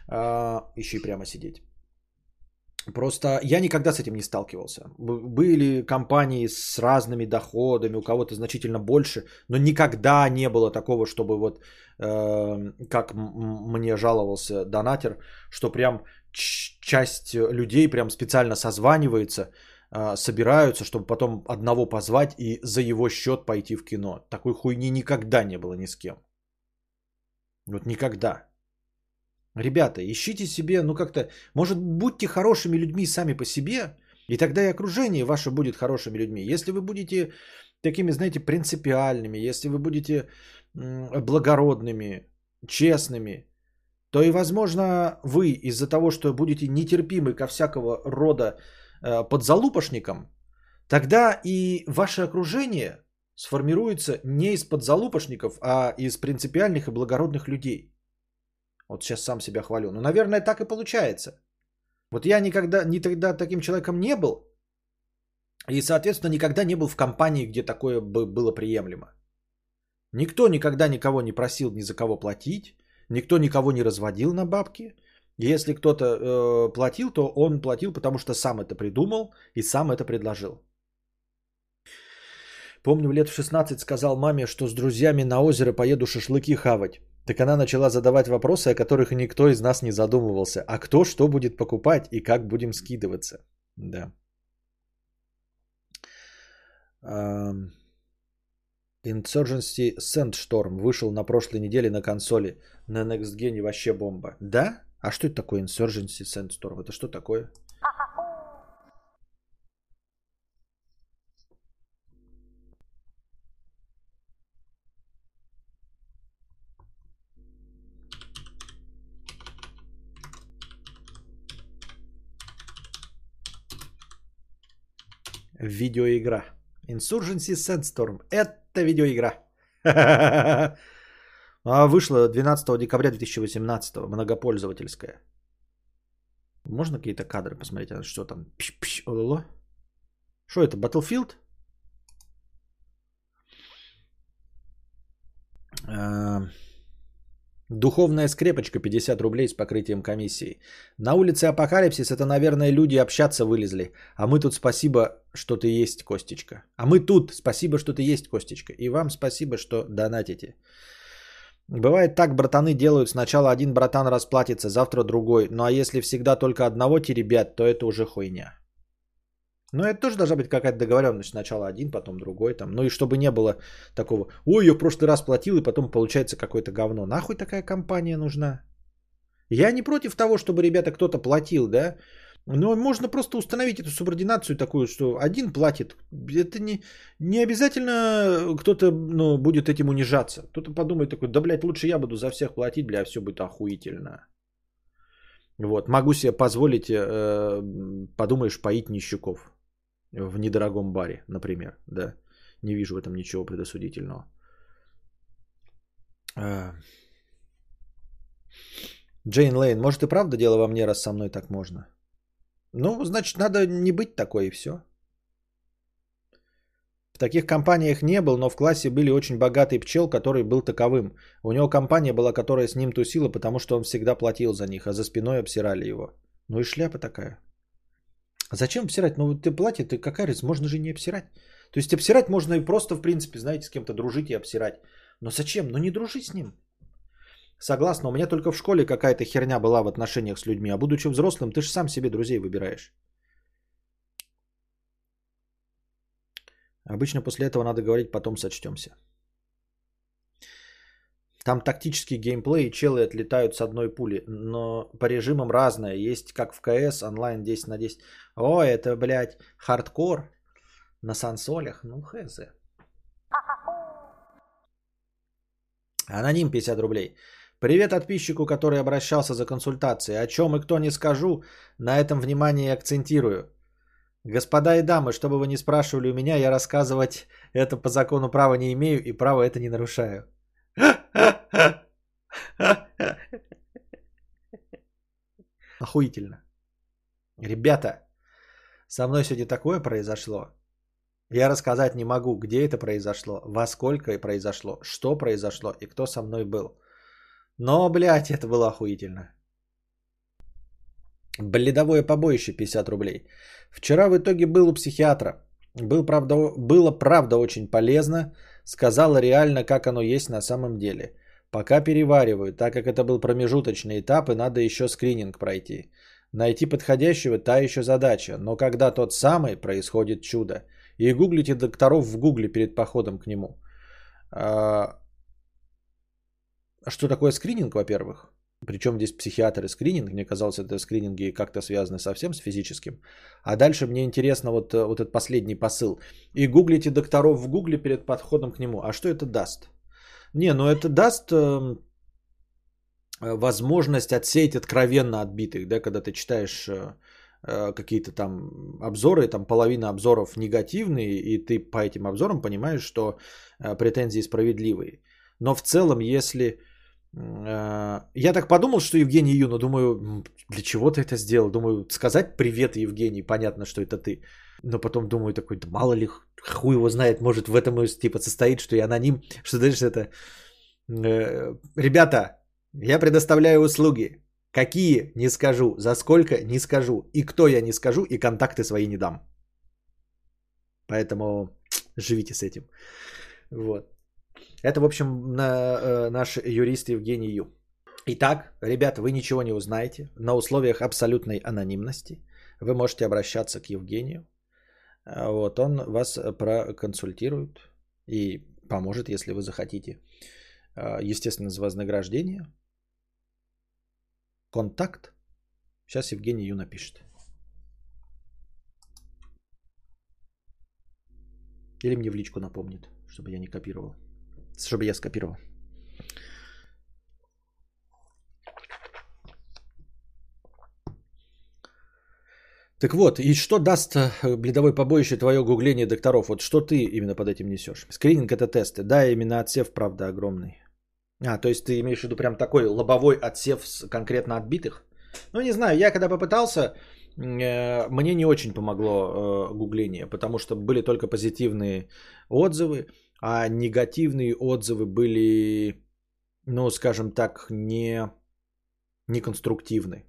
А, еще и прямо сидеть. Просто я никогда с этим не сталкивался. Были компании с разными доходами, у кого-то значительно больше, но никогда не было такого, чтобы вот э, как мне жаловался донатер, что прям часть людей прям специально созванивается, э, собираются, чтобы потом одного позвать и за его счет пойти в кино. Такой хуйни никогда не было ни с кем. Вот никогда. Ребята, ищите себе, ну как-то, может, будьте хорошими людьми сами по себе, и тогда и окружение ваше будет хорошими людьми. Если вы будете такими, знаете, принципиальными, если вы будете благородными, честными, то и, возможно, вы из-за того, что будете нетерпимы ко всякого рода э, подзалупошникам, тогда и ваше окружение сформируется не из подзалупошников, а из принципиальных и благородных людей. Вот сейчас сам себя хвалю. Ну, наверное, так и получается. Вот я никогда, никогда таким человеком не был. И, соответственно, никогда не был в компании, где такое было приемлемо. Никто никогда никого не просил ни за кого платить. Никто никого не разводил на бабки. Если кто-то э, платил, то он платил, потому что сам это придумал и сам это предложил. Помню, лет в 16 сказал маме, что с друзьями на озеро поеду шашлыки хавать. Так она начала задавать вопросы, о которых никто из нас не задумывался. А кто что будет покупать и как будем скидываться? Да. Insurgency Sandstorm вышел на прошлой неделе на консоли. На Next Gen вообще бомба. Да? А что это такое Insurgency Sandstorm? Это что такое? Видеоигра. Insurgency Sandstorm. Это видеоигра. [laughs] А вышла 12 декабря 2018, многопользовательская. Можно какие-то кадры посмотреть? А что там? Что это, Battlefield? А, Духовная скрепочка 50 рублей с покрытием комиссии. На улице Апокалипсис это, наверное, люди общаться вылезли. А мы тут спасибо, что ты есть, Костечка. А мы тут спасибо, что ты есть, Костечка. И вам спасибо, что донатите. Бывает так, братаны делают. Сначала один братан расплатится, завтра другой. Ну а если всегда только одного теребят, то это уже хуйня. Но это тоже должна быть какая-то договоренность. Сначала один, потом другой. Там. Ну и чтобы не было такого, ой, я в прошлый раз платил, и потом получается какое-то говно. Нахуй такая компания нужна? Я не против того, чтобы, ребята, кто-то платил, да? Но можно просто установить эту субординацию такую, что один платит. Это не, не обязательно кто-то ну, будет этим унижаться. Кто-то подумает такой, да, блядь, лучше я буду за всех платить, бля, все будет охуительно. Вот, могу себе позволить, э, подумаешь, поить нищуков в недорогом баре, например, да. Не вижу в этом ничего предосудительного. А. Джейн Лейн, может и правда дело во мне, раз со мной так можно? Ну, значит, надо не быть такой и все. В таких компаниях не был, но в классе были очень богатый пчел, который был таковым. У него компания была, которая с ним тусила, потому что он всегда платил за них, а за спиной обсирали его. Ну и шляпа такая. Зачем обсирать? Ну, ты платит, и какая разница? Можно же не обсирать. То есть обсирать можно и просто, в принципе, знаете, с кем-то дружить и обсирать. Но зачем? Ну не дружи с ним. Согласна, у меня только в школе какая-то херня была в отношениях с людьми, а будучи взрослым, ты же сам себе друзей выбираешь. Обычно после этого надо говорить, потом сочтемся. Там тактический геймплей, челы отлетают с одной пули, но по режимам разное. Есть как в КС, онлайн 10 на 10. О, это, блядь, хардкор на сансолях. Ну, хз. Аноним 50 рублей. Привет подписчику, который обращался за консультацией. О чем и кто не скажу, на этом внимание акцентирую. Господа и дамы, чтобы вы не спрашивали у меня, я рассказывать это по закону права не имею и право это не нарушаю. Охуительно. Ребята, со мной сегодня такое произошло. Я рассказать не могу, где это произошло, во сколько и произошло, что произошло и кто со мной был. Но, блядь, это было охуительно. Бледовое побоище 50 рублей. Вчера в итоге был у психиатра. Был, правда, было правда очень полезно. Сказала реально, как оно есть на самом деле. Пока перевариваю, так как это был промежуточный этап и надо еще скрининг пройти. Найти подходящего – та еще задача, но когда тот самый, происходит чудо. И гуглите докторов в гугле перед походом к нему. А... Что такое скрининг, во-первых? Причем здесь психиатр и скрининг. Мне казалось, это скрининги как-то связаны совсем с физическим. А дальше мне интересно вот, вот этот последний посыл. И гуглите докторов в гугле перед подходом к нему. А что это даст? Не, ну это даст э, возможность отсеять откровенно отбитых, да, когда ты читаешь э, э, какие-то там обзоры, там половина обзоров негативные, и ты по этим обзорам понимаешь, что э, претензии справедливые. Но в целом, если Я так подумал, что Евгений Ю, но думаю, для чего ты это сделал? Думаю, сказать привет, Евгений, понятно, что это ты. Но потом думаю такой, да мало ли, хуй его знает, может в этом и типа состоит, что я аноним, что знаешь, это... э, Ребята, я предоставляю услуги. Какие? Не скажу. За сколько? Не скажу. И кто я не скажу, и контакты свои не дам. Поэтому живите с этим. Вот. Это, в общем, на, э, наш юрист Евгений Ю. Итак, ребята, вы ничего не узнаете. На условиях абсолютной анонимности вы можете обращаться к Евгению. А Вот, он вас проконсультирует и поможет, если вы захотите. А, Естественно, за вознаграждение. Контакт. Сейчас Евгений Ю напишет. Или мне в личку напомнит, чтобы я не копировал. Чтобы я скопировал. Так вот, и что даст э, бледовой побоище твое гугление докторов? Вот что ты именно под этим несешь? Скрининг это тесты. Да, именно отсев, правда, огромный. А, то есть ты имеешь в виду прям такой лобовой отсев с конкретно отбитых? Ну, не знаю, я когда попытался, э, мне не очень помогло э, гугление, потому что были только позитивные отзывы, а негативные отзывы были, ну, скажем так, не, не конструктивны.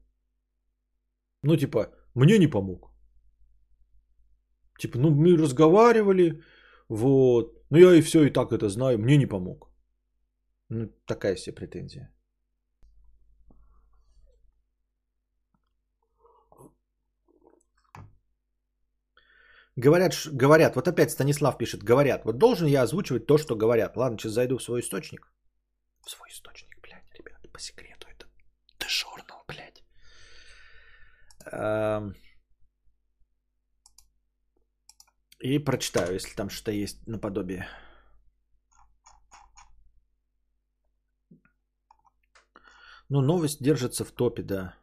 Ну, типа, мне не помог. Типа, ну, мы разговаривали, вот, ну, я и все, и так это знаю, мне не помог. Ну, такая себе претензия. Говорят, говорят, вот опять Станислав пишет, говорят, вот должен я озвучивать то, что говорят. Ладно, сейчас зайду в свой источник. В свой источник, блядь, ребят, по секрету это. The Journal, блядь. Эм. И прочитаю, если там что-то есть наподобие. Ну, новость держится в топе, да.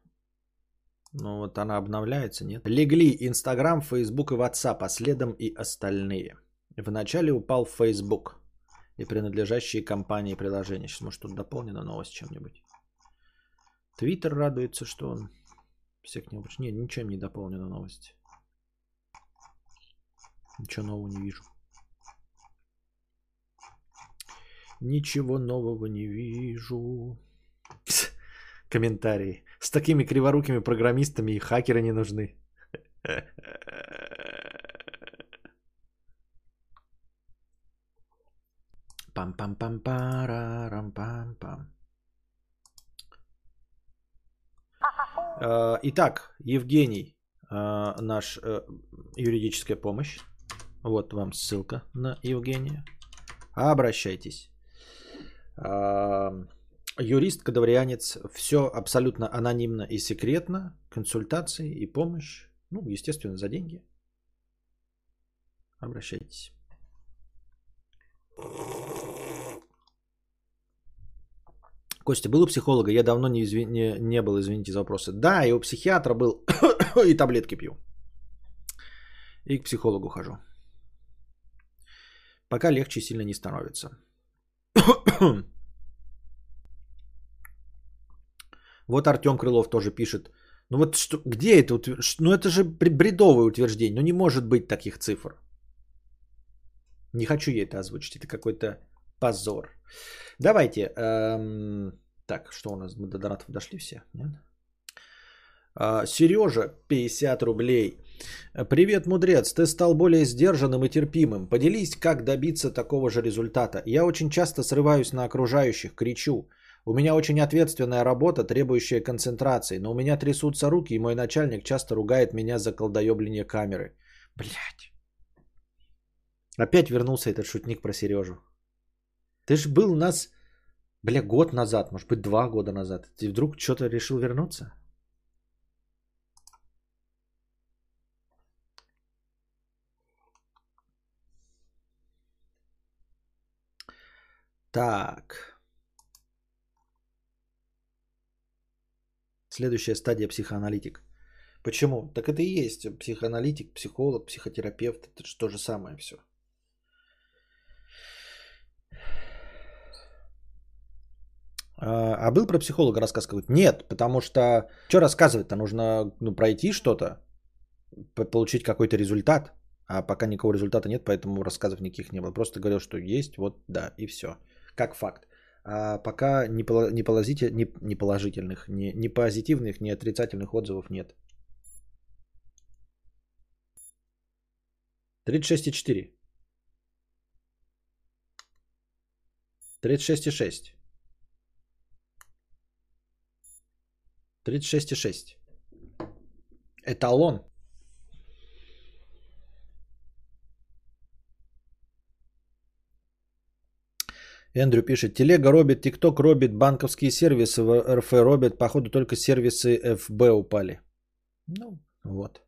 Ну, вот она обновляется, нет? Легли Инстаграм, Фейсбук и WhatsApp, а следом и остальные. Вначале упал Facebook и принадлежащие компании приложения. Сейчас, может, тут дополнена новость чем-нибудь. Твиттер радуется, что он всех не обуч- Не, ничем не дополнена новость. Ничего нового не вижу. Ничего нового не вижу. Комментарии. С такими криворукими программистами и хакеры не нужны. Пам-пам-пам-парам-пам-пам. Э, Итак, Евгений, э, наш э, юридическая помощь. Вот вам ссылка на Евгения. Обращайтесь. Юрист, кадаврианец, все абсолютно анонимно и секретно. Консультации и помощь. Ну, естественно, за деньги. Обращайтесь. Костя, был у психолога? Я давно не, изви- не, не был, извините за вопросы. Да, и у психиатра был, [coughs] и таблетки пью. И к психологу хожу. Пока легче сильно не становится. [coughs] Вот Артем Крылов тоже пишет. Ну вот что, где это? утвер- Ну это же бр- бредовое утверждение. Ну не может быть таких цифр. Не хочу я это озвучить. Это какой-то позор. Давайте. эм, так, что у нас? Мы до донатов дошли все? Нет? А, Сережа, 50 рублей. Привет, мудрец. Ты стал более сдержанным и терпимым. Поделись, как добиться такого же результата. Я очень часто срываюсь на окружающих, кричу. У меня очень ответственная работа, требующая концентрации, но у меня трясутся руки, и мой начальник часто ругает меня за колдоебление камеры. Блять. Опять вернулся этот шутник про Сережу. Ты ж был у нас, бля, год назад, может быть, два года назад. Ты вдруг что-то решил вернуться? Так. Следующая стадия психоаналитик. Почему? Так это и есть психоаналитик, психолог, психотерапевт. Это же то же самое все. а был про психолога рассказ какой-то? Нет, потому что что рассказывать-то? Нужно ну, пройти что-то, получить какой-то результат. А пока никакого результата нет, поэтому рассказов никаких не было. Просто говорил, что есть, вот да, и все. Как факт. А пока ни, ни, положитель, ни, ни положительных, ни, ни позитивных, ни отрицательных отзывов нет. 36,4. 36,6. 36,6. Эталон. Эндрю пишет, телега робит, тикток робит, банковские сервисы в РФ робят, походу только сервисы ФБ упали. Ну, вот.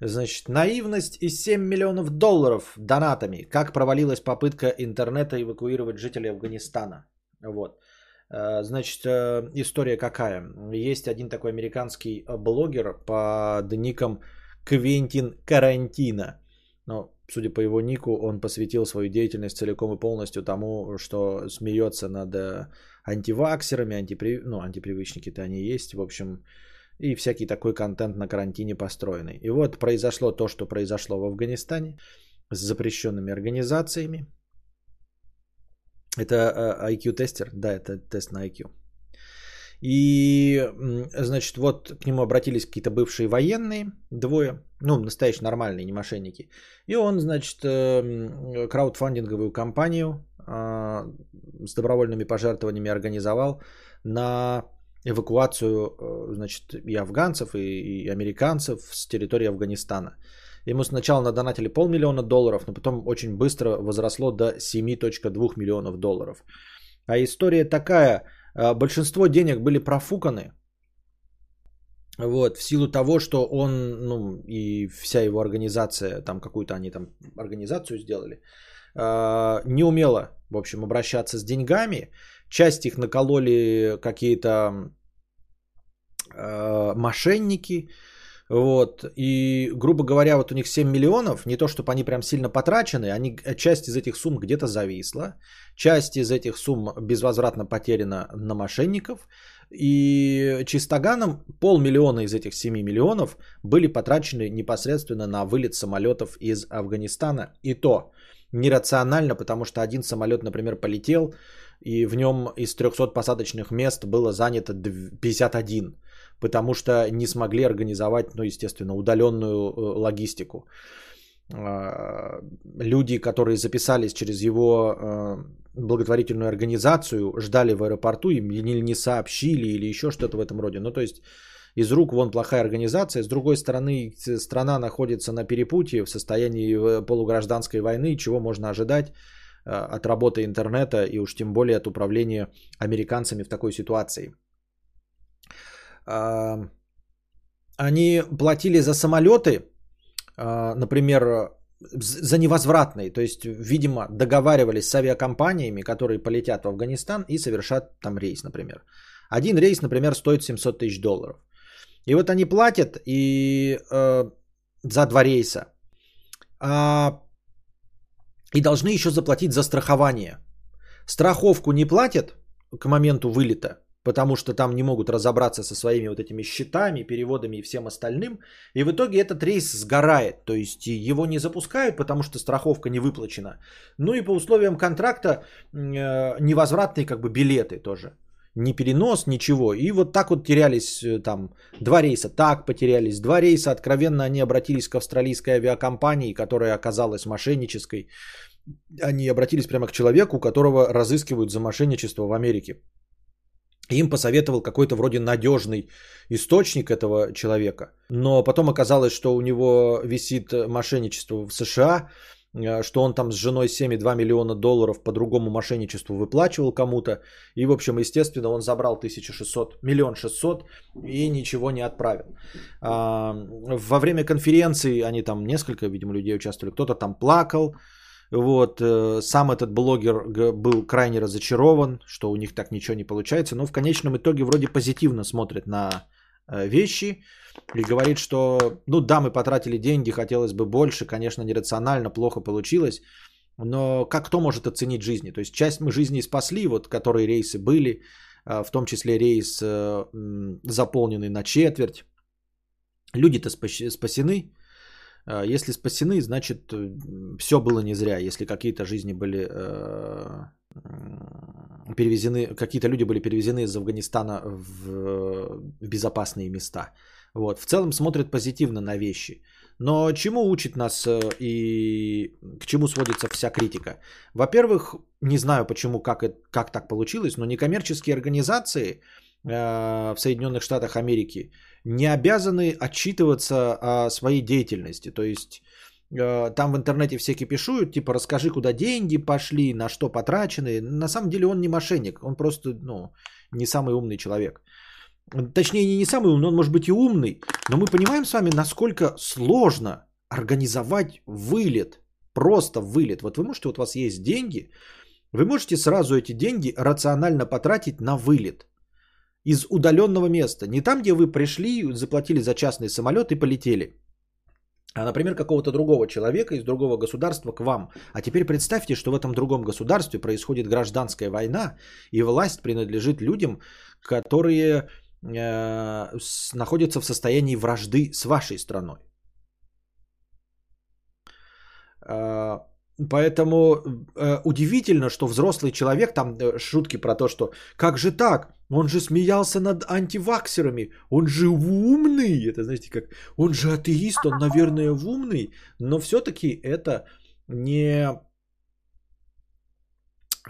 Значит, наивность и 7 миллионов долларов донатами. Как провалилась попытка интернета эвакуировать жителей Афганистана. Вот. Э, значит, э, история какая? Есть один такой американский блогер под ником Квентин Карантина. Но, судя по его нику, он посвятил свою деятельность целиком и полностью тому, что смеется над э, антиваксерами, антипри... ну, антипривычники-то они есть. В общем, и всякий такой контент на карантине построенный. И вот произошло то, что произошло в Афганистане с запрещенными организациями. Это э, IQ-тестер? Да, это тест на IQ. И, значит, вот к нему обратились какие-то бывшие военные, двое, ну, настоящие нормальные, не мошенники. И он, значит, э, краудфандинговую кампанию а, с добровольными пожертвованиями организовал на эвакуацию, э, значит, и афганцев, и, и американцев с территории Афганистана. Ему сначала надонатили полмиллиона долларов, но потом очень быстро возросло до 7.2 миллионов долларов. А история такая, большинство денег были профуканы, вот, в силу того, что он, ну, и вся его организация, там какую-то они там организацию сделали, э, не умела, в общем, обращаться с деньгами, Часть их накололи какие-то э, мошенники. Вот. И, грубо говоря, вот у них 7 миллионов, не то чтобы они прям сильно потрачены, они, часть из этих сумм где-то зависла, часть из этих сумм безвозвратно потеряна на мошенников, и чистоганом полмиллиона из этих 7 миллионов были потрачены непосредственно на вылет самолетов из Афганистана. И то нерационально, потому что один самолет, например, полетел, и в нем из 300 посадочных мест было занято 51, потому что не смогли организовать, ну, естественно, удаленную э, логистику. А, люди, которые записались через его э, благотворительную организацию, ждали в аэропорту, им или не сообщили, или еще что-то в этом роде. Ну, то есть из рук вон плохая организация. С другой стороны, страна находится на перепутье в состоянии э, полугражданской войны, чего можно ожидать от работы интернета и уж тем более от управления американцами в такой ситуации. Они платили за самолеты, а, например, за невозвратные, то есть, видимо, договаривались с авиакомпаниями, которые полетят в Афганистан и совершат там рейс, например. Один рейс, например, стоит 700 тысяч долларов. И вот они платят и э, за два рейса. А и должны еще заплатить за страхование. Страховку не платят к моменту вылета, потому что там не могут разобраться со своими вот этими счетами, переводами и всем остальным. И в итоге этот рейс сгорает, то есть его не запускают, потому что страховка не выплачена. Ну и по условиям контракта э, невозвратные как бы билеты тоже. Ни перенос, ничего. И вот так вот терялись э, там два рейса, так потерялись. Два рейса, откровенно они обратились к австралийской авиакомпании, которая оказалась мошеннической они обратились прямо к человеку, которого разыскивают за мошенничество в Америке. Им посоветовал какой-то вроде надежный источник этого человека. Но потом оказалось, что у него висит мошенничество в США, э, что он там с женой 7,2 миллиона долларов по другому мошенничеству выплачивал кому-то. И, в общем, естественно, он забрал 1600, миллион шестьсот и ничего не отправил. А, во время конференции они там несколько, видимо, людей участвовали. Кто-то там плакал, вот, э, сам этот блогер был крайне разочарован, что у них так ничего не получается, но в конечном итоге вроде позитивно смотрит на э, вещи и говорит, что, ну да, мы потратили деньги, хотелось бы больше, конечно, нерационально, плохо получилось, но как кто может оценить жизни? То есть часть мы жизни спасли, вот которые рейсы были, а, в том числе рейс э, заполненный на четверть. Люди-то спас- спасены. А, Если спасены, значит, все было не зря. Если какие-то жизни были э, перевезены, какие-то люди были перевезены из Афганистана в в безопасные места. Вот. В целом смотрят позитивно на вещи. Но чему учит нас э, и к чему сводится вся критика? Во-первых, не знаю почему, как, как так получилось, но некоммерческие организации э, в Соединенных Штатах Америки не обязаны отчитываться о своей деятельности. То есть э, там в интернете все кипишуют, типа расскажи, куда деньги пошли, на что потрачены. На самом деле он не мошенник, он просто ну, не самый умный человек. Точнее, не, не самый умный, он может быть и умный, но мы понимаем с вами, насколько сложно организовать вылет. Просто вылет. Вот вы можете, вот у вас есть деньги, вы можете сразу эти деньги рационально потратить на вылет из удаленного места. Не там, где вы пришли, заплатили за частный самолет и полетели. А, например, какого-то другого человека из другого государства к вам. А теперь представьте, что в этом другом государстве происходит гражданская война, и власть принадлежит людям, которые э, с- находятся в состоянии вражды с вашей страной. Э, Поэтому э, удивительно, что взрослый человек, там э, шутки про то, что как же так, он же смеялся над антиваксерами, он же умный, это знаете как, он же атеист, он, наверное, умный, но все-таки это не,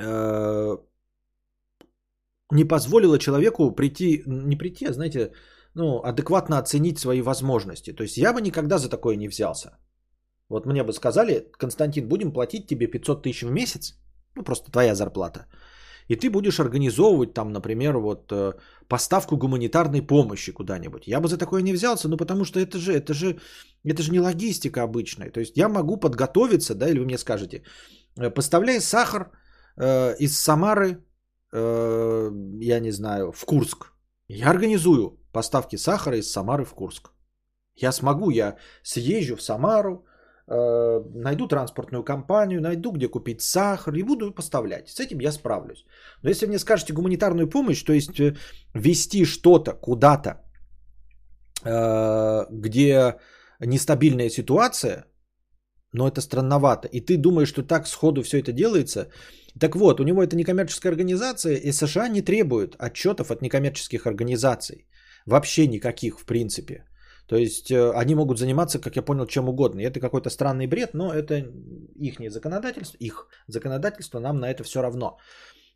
э, не позволило человеку прийти, не прийти, а знаете, ну, адекватно оценить свои возможности. То есть я бы никогда за такое не взялся. Вот мне бы сказали, Константин, будем платить тебе 500 тысяч в месяц, ну просто твоя зарплата, и ты будешь организовывать там, например, вот э, поставку гуманитарной помощи куда-нибудь. Я бы за такое не взялся, ну потому что это же, это же, это же не логистика обычная. То есть я могу подготовиться, да, или вы мне скажете, э, поставляй сахар э, из Самары, э, я не знаю, в Курск. Я организую поставки сахара из Самары в Курск. Я смогу, я съезжу в Самару, найду транспортную компанию, найду где купить сахар и буду поставлять. С этим я справлюсь. Но если мне скажете гуманитарную помощь, то есть э, вести что-то куда-то, э, где нестабильная ситуация, но это странновато. И ты думаешь, что так сходу все это делается. Так вот, у него это некоммерческая организация, и США не требуют отчетов от некоммерческих организаций. Вообще никаких, в принципе. То есть э, они могут заниматься, как я понял, чем угодно. И это какой-то странный бред, но это их законодательство, их законодательство, нам на это все равно.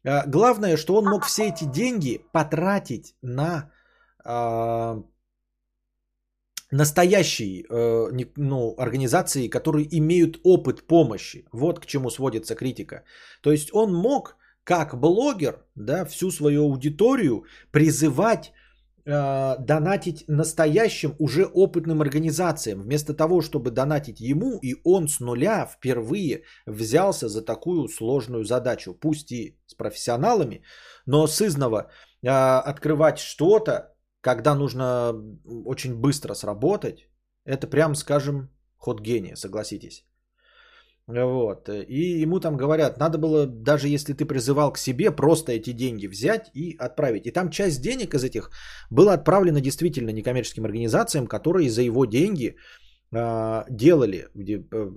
Э, Главное, что он мог все эти деньги потратить на а, настоящие э, ну, организации, которые имеют опыт помощи. Вот к чему сводится критика. То есть он мог, как блогер, да, всю свою аудиторию призывать э, донатить настоящим уже опытным организациям, вместо того, чтобы донатить ему, и он с нуля впервые взялся за такую сложную задачу, пусть и с профессионалами, но с изного э, открывать что-то, когда нужно очень быстро сработать, это прям, скажем, ход гения, согласитесь. Вот. И ему там говорят, надо было, даже если ты призывал к себе, просто эти деньги взять и отправить. И там часть денег из этих была отправлена действительно некоммерческим организациям, которые за его деньги э, делали, э,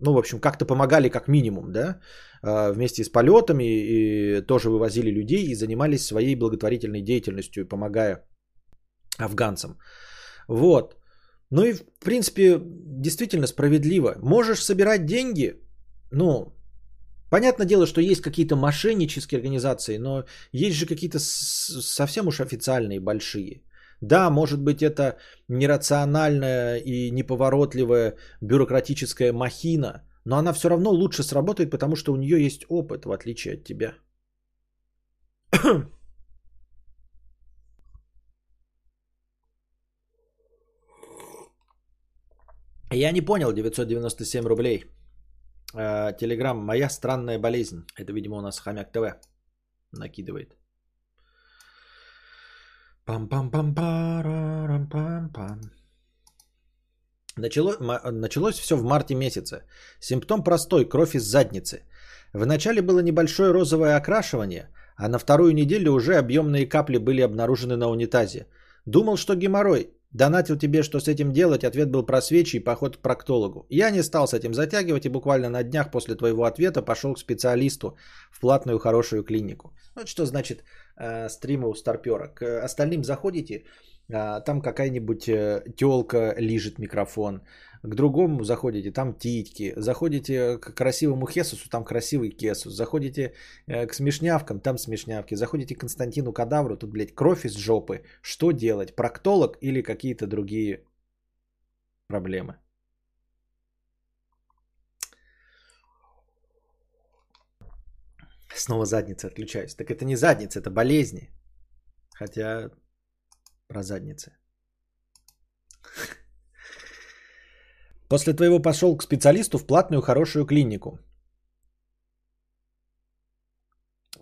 ну, в общем, как-то помогали как минимум, да, э, вместе с полетами, и тоже вывозили людей и занимались своей благотворительной деятельностью, помогая афганцам. Вот. Ну и, в принципе, действительно справедливо. Можешь собирать деньги, ну, понятное дело, что есть какие-то мошеннические организации, но есть же какие-то совсем уж официальные, большие. Да, может быть, это нерациональная и неповоротливая бюрократическая махина, но она все равно лучше сработает, потому что у нее есть опыт, в отличие от тебя. Я не понял, 997 рублей. Э, Телеграм, моя странная болезнь. Это, видимо, у нас Хомяк ТВ накидывает. пам пам пам парам пам пам Начало, началось все в марте месяце. Симптом простой – кровь из задницы. Вначале было небольшое розовое окрашивание, А на вторую неделю уже объемные капли были обнаружены на унитазе. Думал, что геморрой. Донатил тебе, что с этим делать, ответ был про свечи и поход к проктологу. Я не стал с этим затягивать и буквально на днях после твоего ответа пошел к специалисту в платную хорошую клинику. Вот что значит э, стрима у старпера. К остальным заходите, э, там какая-нибудь э, телка лижет микрофон, к другому заходите, там титьки, заходите к красивому Хесусу, там красивый Кесус, заходите э, к смешнявкам, там смешнявки, заходите к Константину Кадавру, тут, блядь, кровь из жопы. Что делать? Проктолог или какие-то другие проблемы? Снова задница отключаюсь. Так это не задница, это болезни. Хотя про задницы. После твоего пошел к специалисту в платную хорошую клинику.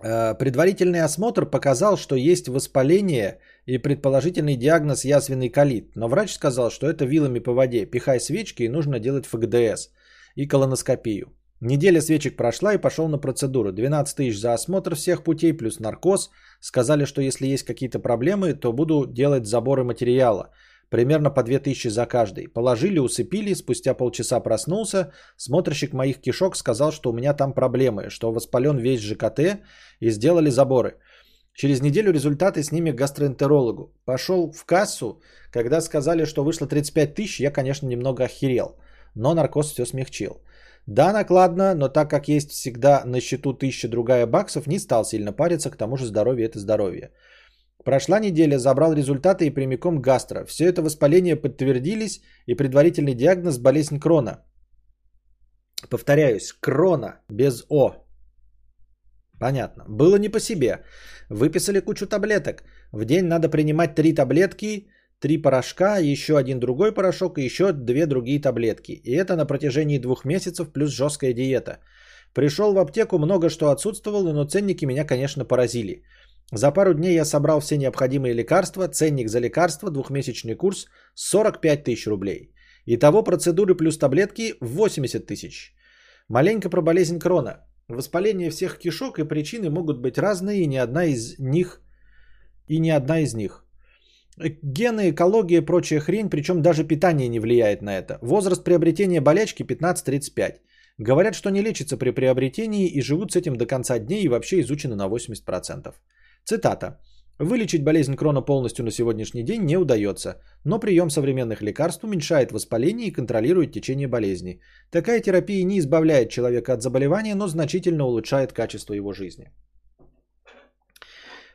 Э, предварительный осмотр показал, что есть воспаление и предположительный диагноз язвенный колит. Но врач сказал, что это вилами по воде. Пихай свечки и нужно делать ФГДС и колоноскопию. Неделя свечек прошла и пошел на процедуру. 12 тысяч за осмотр всех путей плюс наркоз. Сказали, что если есть какие-то проблемы, то буду делать заборы материала. Примерно по 2000 за каждый. Положили, усыпили, спустя полчаса проснулся. Смотрщик моих кишок сказал, что у меня там проблемы, что воспален весь ЖКТ и сделали заборы. Через неделю результаты снимем гастроэнтерологу. Пошел в кассу, когда сказали, что вышло 35 тысяч, я, конечно, немного охерел. Но наркоз все смягчил. Да, накладно, но так как есть всегда на счету тысяча другая баксов, не стал сильно париться, к тому же здоровье это здоровье. Прошла неделя, забрал результаты и прямиком гастро. Все это воспаление подтвердились и предварительный диагноз болезнь крона. Повторяюсь, крона без О. Понятно. Было не по себе. Выписали кучу таблеток. В день надо принимать три таблетки, три порошка, еще один другой порошок и еще две другие таблетки. И это на протяжении двух месяцев плюс жесткая диета. Пришел в аптеку, много что отсутствовало, но ценники меня, конечно, поразили. За пару дней я собрал все необходимые лекарства, ценник за лекарства, двухмесячный курс 45 тысяч рублей. Итого процедуры плюс таблетки 80 тысяч. Маленько про болезнь крона. Воспаление всех кишок и причины могут быть разные, и ни одна из них и ни одна из них. Гены, экология и прочая хрень, причем даже питание не влияет на это. Возраст приобретения болячки 15-35. Говорят, что не лечится при приобретении и живут с этим до конца дней и вообще изучено на 80%. Цитата. Вылечить болезнь крона полностью на сегодняшний день не удается, но прием современных лекарств уменьшает воспаление и контролирует течение болезни. Такая терапия не избавляет человека от заболевания, но значительно улучшает качество его жизни.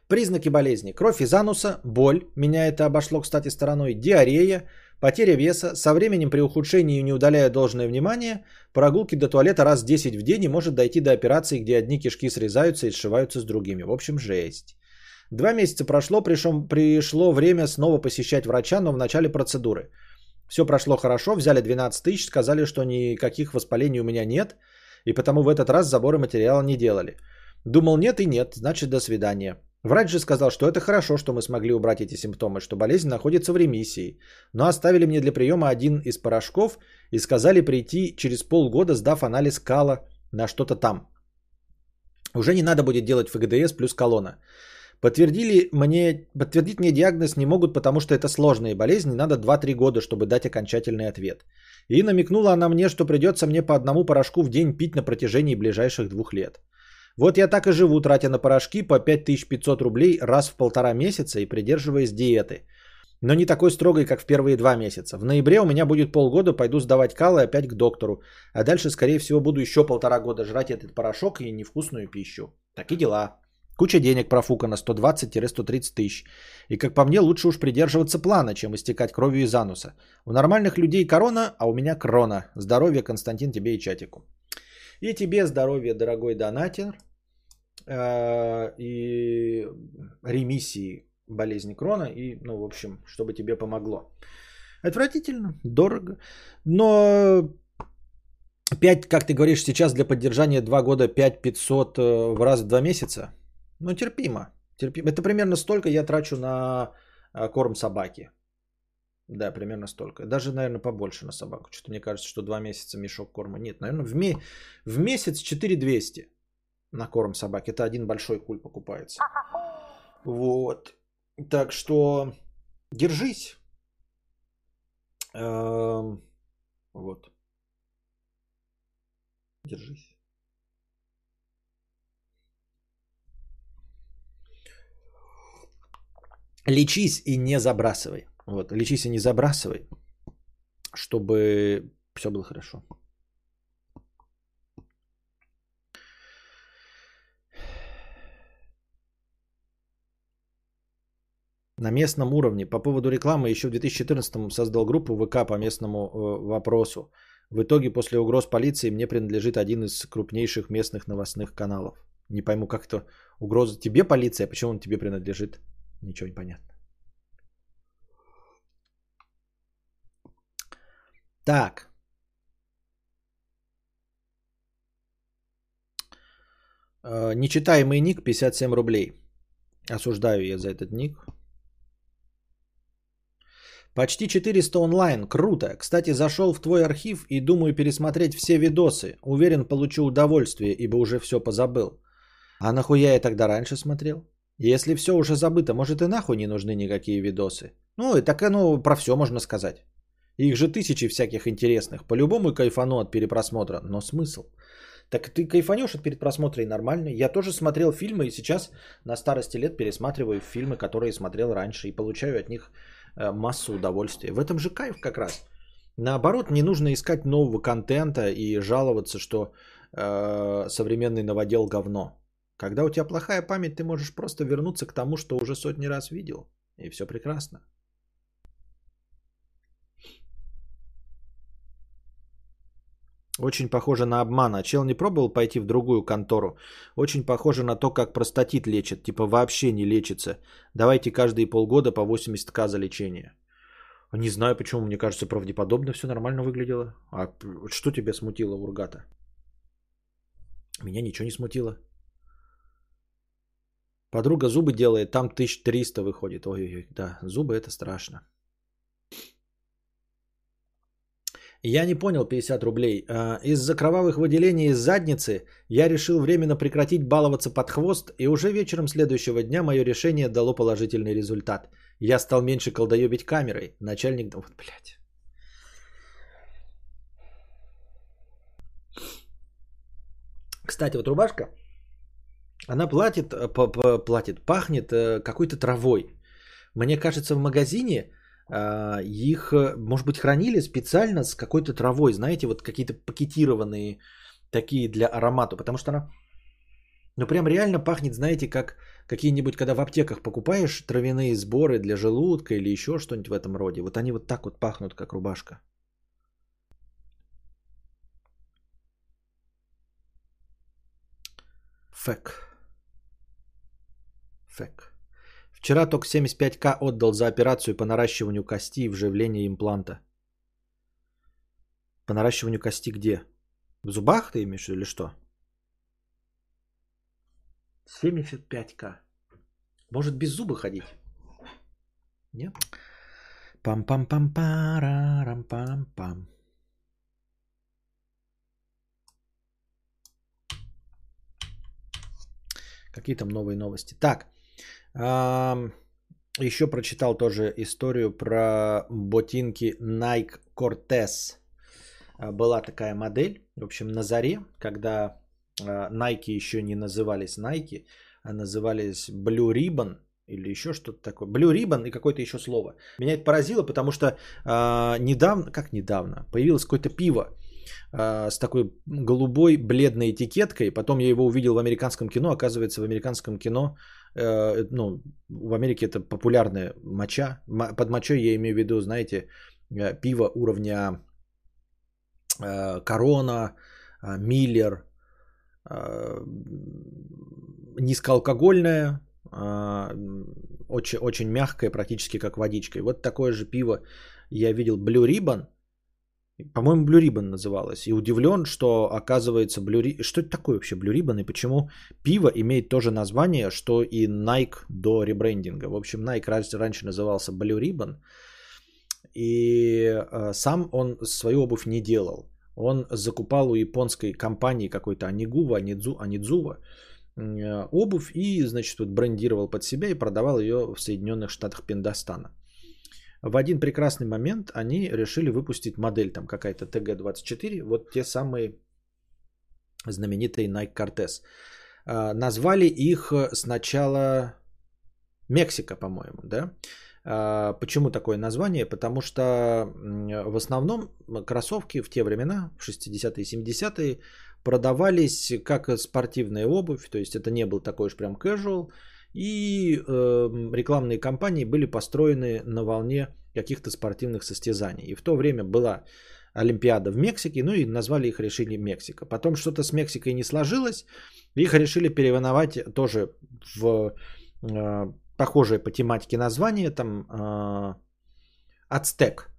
Признаки болезни. Кровь из ануса, боль, меня это обошло, кстати, стороной, диарея, потеря веса, со временем при ухудшении не удаляя должное внимание, прогулки до туалета раз 10 в день и может дойти до операции, где одни кишки срезаются и сшиваются с другими. В общем, жесть. Два месяца прошло, пришло, пришло время снова посещать врача, но в начале процедуры. Все прошло хорошо, взяли 12 тысяч, сказали, что никаких воспалений у меня нет, и потому в этот раз заборы материала не делали. Думал нет и нет, значит до свидания. Врач же сказал, что это хорошо, что мы смогли убрать эти симптомы, что болезнь находится в ремиссии. Но оставили мне для приема один из порошков и сказали прийти через полгода, сдав анализ кала на что-то там. Уже не надо будет делать ФГДС плюс колонна. Подтвердили мне, подтвердить мне диагноз не могут, потому что это сложные болезни, надо 2-3 года, чтобы дать окончательный ответ. И намекнула она мне, что придется мне по одному порошку в день пить на протяжении ближайших двух лет. Вот я так и живу, тратя на порошки по 5500 рублей раз в полтора месяца и придерживаясь диеты. Но не такой строгой, как в первые два месяца. В ноябре у меня будет полгода, пойду сдавать калы опять к доктору. А дальше, скорее всего, буду еще полтора года жрать этот порошок и невкусную пищу. Такие дела. Куча денег профукана 120-130 тысяч. И как по мне, лучше уж придерживаться плана, чем истекать кровью из ануса. У нормальных людей корона, а у меня крона. Здоровья, Константин, тебе и чатику. И тебе здоровья, дорогой донатер. Э, и ремиссии болезни крона. И, ну, в общем, чтобы тебе помогло. Отвратительно, дорого. Но 5, как ты говоришь, сейчас для поддержания 2 года 5500 э, в раз в 2 месяца – ну, терпимо. терпимо. Это примерно столько я трачу на а, корм собаки. Да, примерно столько. Даже, наверное, побольше на собаку. Что-то мне кажется, что два месяца мешок корма. Нет, наверное, в, ме... в месяц 4200. на корм собак. Это один большой куль покупается. Вот. Так что держись. Эм, вот. Держись. Лечись и не забрасывай. Вот, лечись и не забрасывай, чтобы все было хорошо. На местном уровне. По поводу рекламы еще в 2014 создал группу ВК по местному э, вопросу. В итоге после угроз полиции мне принадлежит один из крупнейших местных новостных каналов. Не пойму, как это угроза тебе полиция, а почему он тебе принадлежит? Ничего не понятно. Так. Э, нечитаемый ник 57 рублей. Осуждаю я за этот ник. Почти 400 онлайн. Круто. Кстати, зашел в твой архив и думаю пересмотреть все видосы. Уверен, получу удовольствие, ибо уже все позабыл. А нахуя я тогда раньше смотрел? Если все уже забыто, может и нахуй не нужны никакие видосы. Ну, и так ну, про все можно сказать. Их же тысячи всяких интересных. По-любому кайфану от перепросмотра. Но смысл? Так ты кайфанешь от перепросмотра и нормально. Я тоже смотрел фильмы и сейчас на старости лет пересматриваю фильмы, которые смотрел раньше и получаю от них э, массу удовольствия. В этом же кайф как раз. Наоборот, не нужно искать нового контента и жаловаться, что э, современный новодел говно. Когда у тебя плохая память, ты можешь просто вернуться к тому, что уже сотни раз видел. И все прекрасно. Очень похоже на обман. А чел не пробовал пойти в другую контору? Очень похоже на то, как простатит лечат. Типа вообще не лечится. Давайте каждые полгода по 80к за лечение. Не знаю, почему. Мне кажется, правдеподобно все нормально выглядело. А что тебя смутило, Ургата? Меня ничего не смутило. Подруга зубы делает, там 1300 выходит. Ой-ой-ой, да, зубы это страшно. Я не понял 50 рублей. А, из-за кровавых выделений из задницы я решил временно прекратить баловаться под хвост, и уже вечером следующего дня мое решение дало положительный результат. Я стал меньше колдоебить камерой. Начальник... Вот, блядь. Кстати, вот рубашка, она платит, э, платит, пахнет э, какой-то травой. Мне кажется, в магазине а, их, э, может быть, хранили специально с какой-то травой, знаете, вот какие-то пакетированные такие для аромата, потому что она, ну, прям реально пахнет, знаете, как какие-нибудь, когда в аптеках покупаешь травяные сборы для желудка или еще что-нибудь в этом роде. Вот они вот так вот пахнут, как рубашка. Фэк. Фэк. Вчера только 75к отдал за операцию по наращиванию кости и вживление импланта. По наращиванию кости где? В зубах ты имеешь или что? 75к. Может без зуба ходить? Нет? Пам-пам-пам-парам-пам-пам. Какие там новые новости? Так, еще прочитал тоже историю про ботинки Nike Cortez. А, была такая модель, в общем, на заре, когда а, Nike еще не назывались Nike, а назывались Blue Ribbon или еще что-то такое. Blue Ribbon и какое-то еще слово. Меня это поразило, потому что э, недавно, как недавно, появилось какое-то пиво э, с такой голубой бледной этикеткой. Потом я его увидел в американском кино. Оказывается, в американском кино ну, в Америке это популярная моча. Под мочой я имею в виду, знаете, э, пиво уровня э, Корона, Миллер, низкоалкогольное, очень, очень мягкое, практически как водичка. И вот такое же пиво я видел Blue Ribbon – по-моему, Blue Ribbon называлась. И удивлен, что оказывается Blue Ribbon... Что это такое вообще Blue Ribbon и почему пиво имеет то же название, что и Nike до ребрендинга. В общем, Nike раньше назывался Blue Ribbon. И э, сам он свою обувь не делал. Он закупал у японской компании какой-то Анигува, Анидзу, Анидзува э, обувь и, значит, вот брендировал под себя и продавал ее в Соединенных Штатах Пиндостана. В один прекрасный момент они решили выпустить модель, там какая-то TG24, вот те самые знаменитые Nike Cortez. А, назвали их сначала Мексика, по-моему, да? А, почему такое название? Потому что в основном кроссовки в те времена, в 60-е и 70-е, продавались как спортивная обувь, то есть это не был такой уж прям casual, и э, рекламные кампании были построены на волне каких-то спортивных состязаний. И в то время была Олимпиада в Мексике, ну и назвали их, решили Мексика. Потом что-то с Мексикой не сложилось, их решили переименовать тоже в э, похожее по тематике название, там э, Ацтек.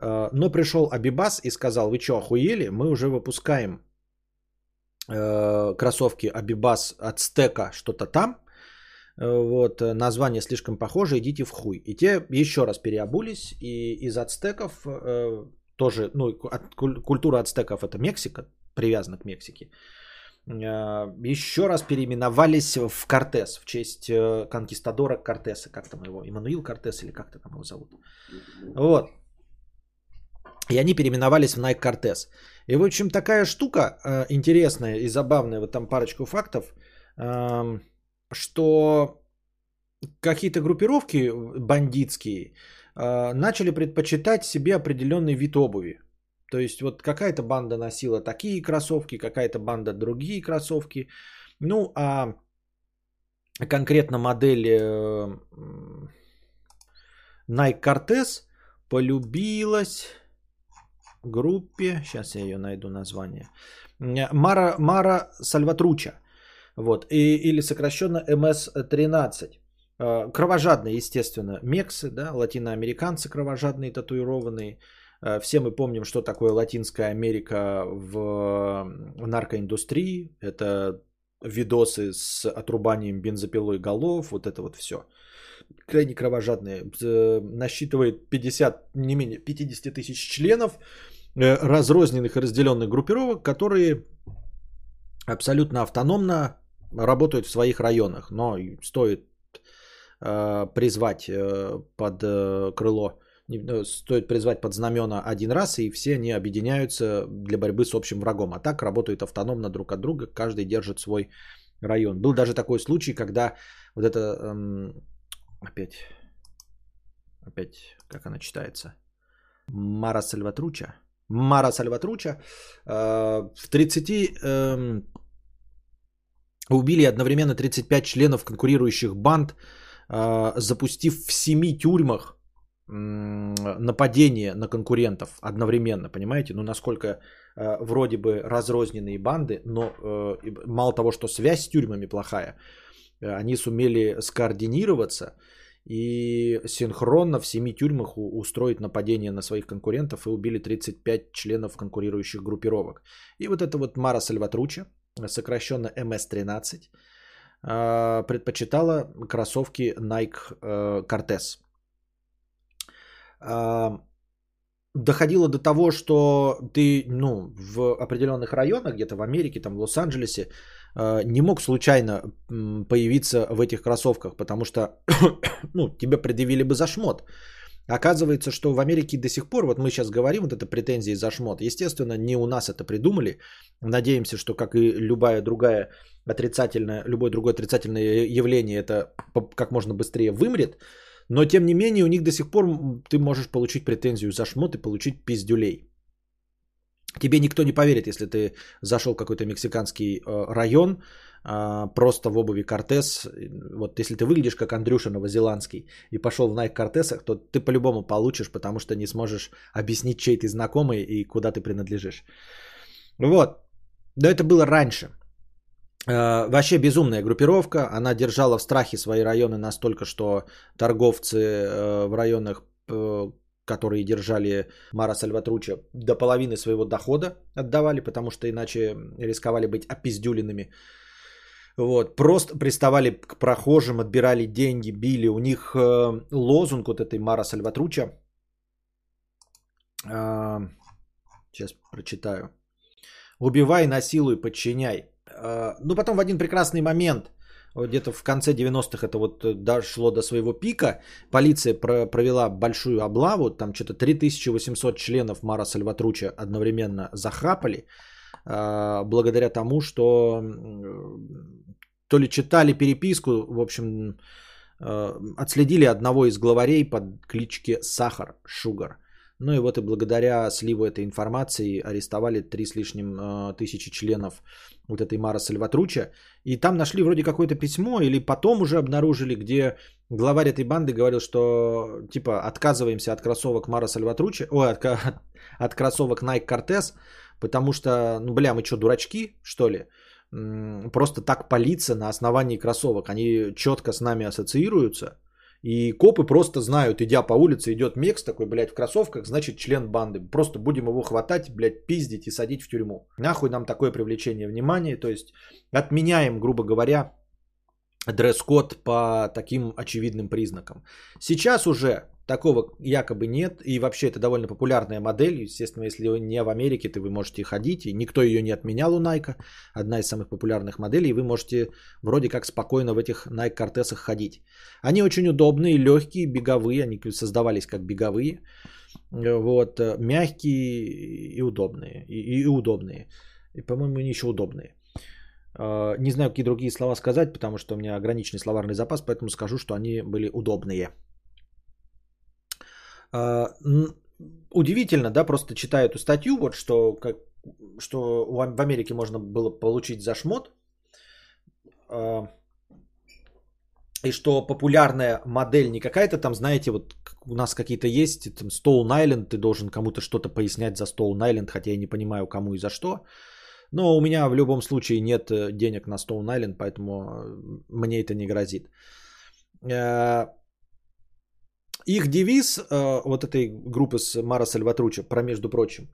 Э, но пришел Абибас и сказал, вы что, охуели? Мы уже выпускаем э, кроссовки Абибас Ацтека что-то там. Э, вот, название слишком похоже, идите в хуй. И те еще раз переобулись, и из ацтеков э, тоже, ну, культура ацтеков это Мексика, привязана к Мексике. Э, еще раз переименовались в Кортес в честь э, конкистадора Кортеса, как там его, Иммануил Кортес или как-то там его зовут. Вот. И они переименовались в Nike Cortez. И, в общем, такая штука э, интересная и забавная, вот там парочку фактов, э, что какие-то группировки бандитские э, начали предпочитать себе определенный вид обуви. То есть вот какая-то банда носила такие кроссовки, какая-то банда другие кроссовки. Ну а конкретно модель э, Nike Cortez полюбилась группе, сейчас я ее найду название, Мара, Мара Сальватруча, вот, и, или сокращенно МС-13. Э, кровожадные, естественно, мексы, да, латиноамериканцы кровожадные, татуированные, Э, все мы помним, что такое Латинская Америка в наркоиндустрии. Это видосы с отрубанием бензопилой голов, вот это вот все. Крайне кровожадные. Насчитывает 50, не менее 50 тысяч членов, э, разрозненных и разделенных группировок, которые абсолютно автономно работают в своих районах. Но стоит призвать под крыло Э, стоит призвать под знамена один раз, и все они объединяются для борьбы с общим врагом. А так работают автономно друг от друга, каждый держит свой район. Был даже такой случай, когда вот это эм, опять, опять, как она читается, Мара Сальватруча. Мара Сальватруча э, в 30 э, убили одновременно 35 членов конкурирующих банд, э, запустив в семи тюрьмах нападение на конкурентов одновременно, понимаете? Ну, насколько э, вроде бы разрозненные банды, но э, мало того, что связь с тюрьмами плохая, э, они сумели скоординироваться и синхронно в семи тюрьмах устроить нападение на своих конкурентов и убили 35 членов конкурирующих группировок. И вот это вот Мара Сальватруча, сокращенно МС-13, э, предпочитала кроссовки Nike э, Cortez – доходило до того, что ты ну, в определенных районах, где-то в Америке, там в Лос-Анджелесе, а, не мог случайно появиться в этих кроссовках, потому что [coughs] ну, тебя предъявили бы за шмот. Оказывается, что в Америке до сих пор, вот мы сейчас говорим, вот это претензии за шмот, естественно, не у нас это придумали. Надеемся, что как и любая другая отрицательная, любое другое отрицательное явление, это как можно быстрее вымрет. Но тем не менее у них до сих пор ты можешь получить претензию за шмот и получить пиздюлей. Тебе никто не поверит, если ты зашел в какой-то мексиканский э, район, просто в обуви Кортес. Вот если ты выглядишь как Андрюша Новозеландский и пошел в Nike Кортесах, то ты по-любому получишь, потому что не сможешь объяснить, чей ты знакомый и куда ты принадлежишь. Вот. Но это было раньше. Э, вообще безумная группировка. Она держала в страхе свои районы настолько, что торговцы э, в районах, которые держали Мара Сальватруча, до половины своего дохода отдавали, потому что иначе рисковали быть опиздюленными. Вот, просто приставали к прохожим, отбирали деньги, били. У них лозунг вот этой Мара Сальватруча Сейчас прочитаю. Убивай, насилуй, подчиняй. Э, ну, потом в один прекрасный момент, где-то в конце 90-х это вот э, дошло до своего пика, полиция про- провела большую облаву, там что-то 3800 членов Мара Сальватруча одновременно захапали, э, благодаря тому, что то ли читали переписку, в общем, отследили одного из главарей под кличке Сахар, Шугар. Ну и вот и благодаря сливу этой информации арестовали три с лишним э, тысячи членов вот этой Мара Сальватруча. И там нашли вроде какое-то письмо, или потом уже обнаружили, где главарь этой банды говорил, что типа отказываемся от кроссовок Мара Сальватруча, ой, от, [laughs] от кроссовок Nike Cortez, потому что, ну бля, мы что, дурачки, что ли? Просто так палиться на основании кроссовок. Они четко с нами ассоциируются. И копы просто знают, идя по улице, идет Мекс такой, блядь, в кроссовках, значит, член банды. Просто будем его хватать, блядь, пиздить и садить в тюрьму. Нахуй нам такое привлечение внимания. То есть отменяем, грубо говоря, дресс-код по таким очевидным признакам. Сейчас уже Такого якобы нет. И вообще это довольно популярная модель. Естественно, если не в Америке, то вы можете ходить. И никто ее не отменял у Nike. Одна из самых популярных моделей. И вы можете вроде как спокойно в этих Nike Cortez ходить. Они очень удобные, легкие, беговые. Они создавались как беговые. Вот, мягкие и удобные. И, и удобные. И, по-моему, они еще удобные. А, не знаю, какие другие слова сказать, потому что у меня ограниченный словарный запас, поэтому скажу, что они были удобные. А, удивительно, да, просто читаю эту статью, вот что, как, что в Америке можно было получить за шмот, а, и что популярная модель не какая-то там, знаете, вот у нас какие-то есть, там Stone Island, ты должен кому-то что-то пояснять за Stone Island, хотя я не понимаю, кому и за что. Но у меня в любом случае нет э, денег на Stone Island, поэтому э, мне это не грозит. Их девиз э, вот этой группы с Мара Сальватруча, про между прочим,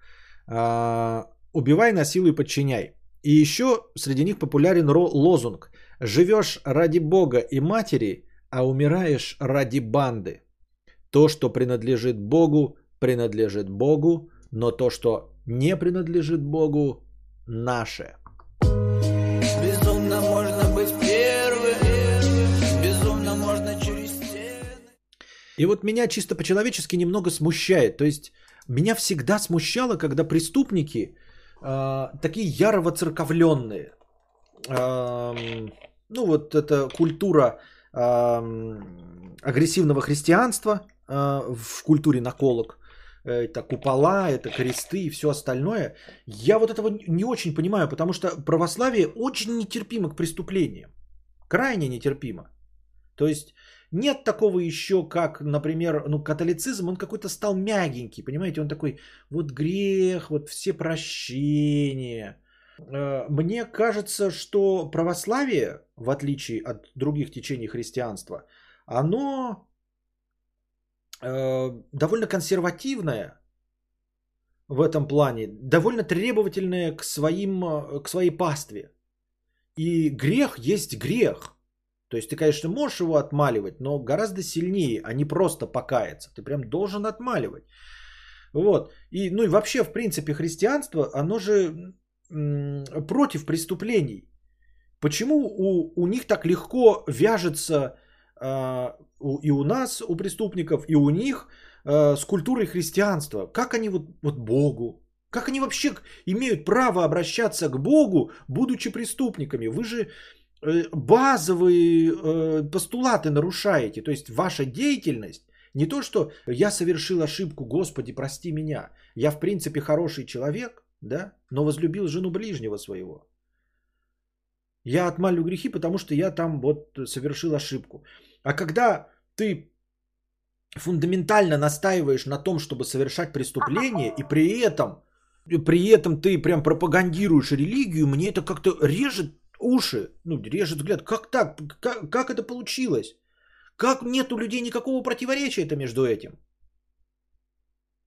э, убивай, насилуй, подчиняй. И еще среди них популярен лозунг «Живешь ради Бога и матери, а умираешь ради банды». То, что принадлежит Богу, принадлежит Богу, но то, что не принадлежит Богу, наше. И вот меня чисто по-человечески немного смущает. То есть меня всегда смущало, когда преступники э, такие яро воцерковленные. Э, ну вот эта культура э, агрессивного христианства э, в культуре наколок. Это купола, это кресты и все остальное. Я вот этого не очень понимаю, потому что православие очень нетерпимо к преступлениям. Крайне нетерпимо. То есть нет такого еще, как, например, ну, католицизм, он какой-то стал мягенький, понимаете, он такой, вот грех, вот все прощения. Э, мне кажется, что православие, в отличие от других течений христианства, оно э, довольно консервативное в этом плане, довольно требовательное к, своим, к своей пастве. И грех есть грех – то есть ты, конечно, можешь его отмаливать, но гораздо сильнее, а не просто покаяться. Ты прям должен отмаливать. Вот. И, ну и вообще, в принципе, христианство, оно же против преступлений. Почему у, у них так легко вяжется э, у, и у нас, у преступников, и у них э, с культурой христианства? Как они вот, вот Богу, как они вообще имеют право обращаться к Богу, будучи преступниками? Вы же базовые э, постулаты нарушаете. То есть ваша деятельность не то, что я совершил ошибку, Господи, прости меня. Я в принципе хороший человек, да, но возлюбил жену ближнего своего. Я отмалю грехи, потому что я там вот совершил ошибку. А когда ты фундаментально настаиваешь на том, чтобы совершать преступление, и при этом, при этом ты прям пропагандируешь религию, мне это как-то режет уши, ну, режет взгляд. Как так? Как, как это получилось? Как нет у людей никакого противоречия это между этим?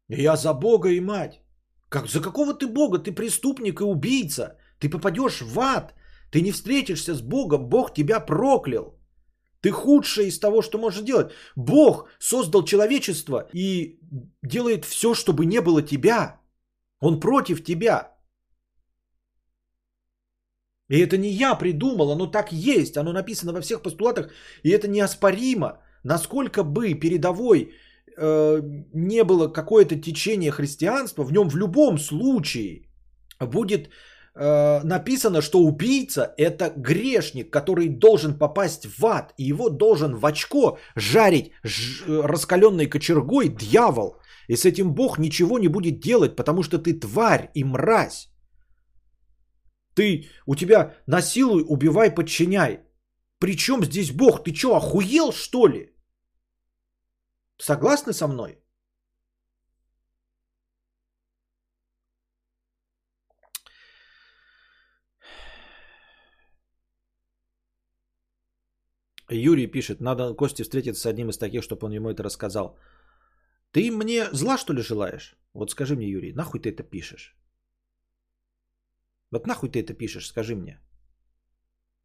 Я за Бога и мать. Как, за какого ты Бога? Ты преступник и убийца. Ты попадешь в ад. Ты не встретишься с Богом. Бог тебя проклял. Ты худшее из того, что можешь делать. Бог создал человечество и делает все, чтобы не было тебя. Он против тебя. И это не я придумал, оно так есть, оно написано во всех постулатах, и это неоспоримо. Насколько бы передовой э, не было какое-то течение христианства, в нем в любом случае будет э, написано, что убийца это грешник, который должен попасть в ад, и его должен в очко жарить ж, раскаленной кочергой дьявол. И с этим Бог ничего не будет делать, потому что ты тварь и мразь. Ты, у тебя насилуй, убивай, подчиняй. Причем здесь Бог? Ты что, охуел что ли? Согласны со мной? Юрий пишет, надо Косте встретиться с одним из таких, чтобы он ему это рассказал. Ты мне зла, что ли, желаешь? Вот скажи мне, Юрий, нахуй ты это пишешь? Вот нахуй ты это пишешь, скажи мне.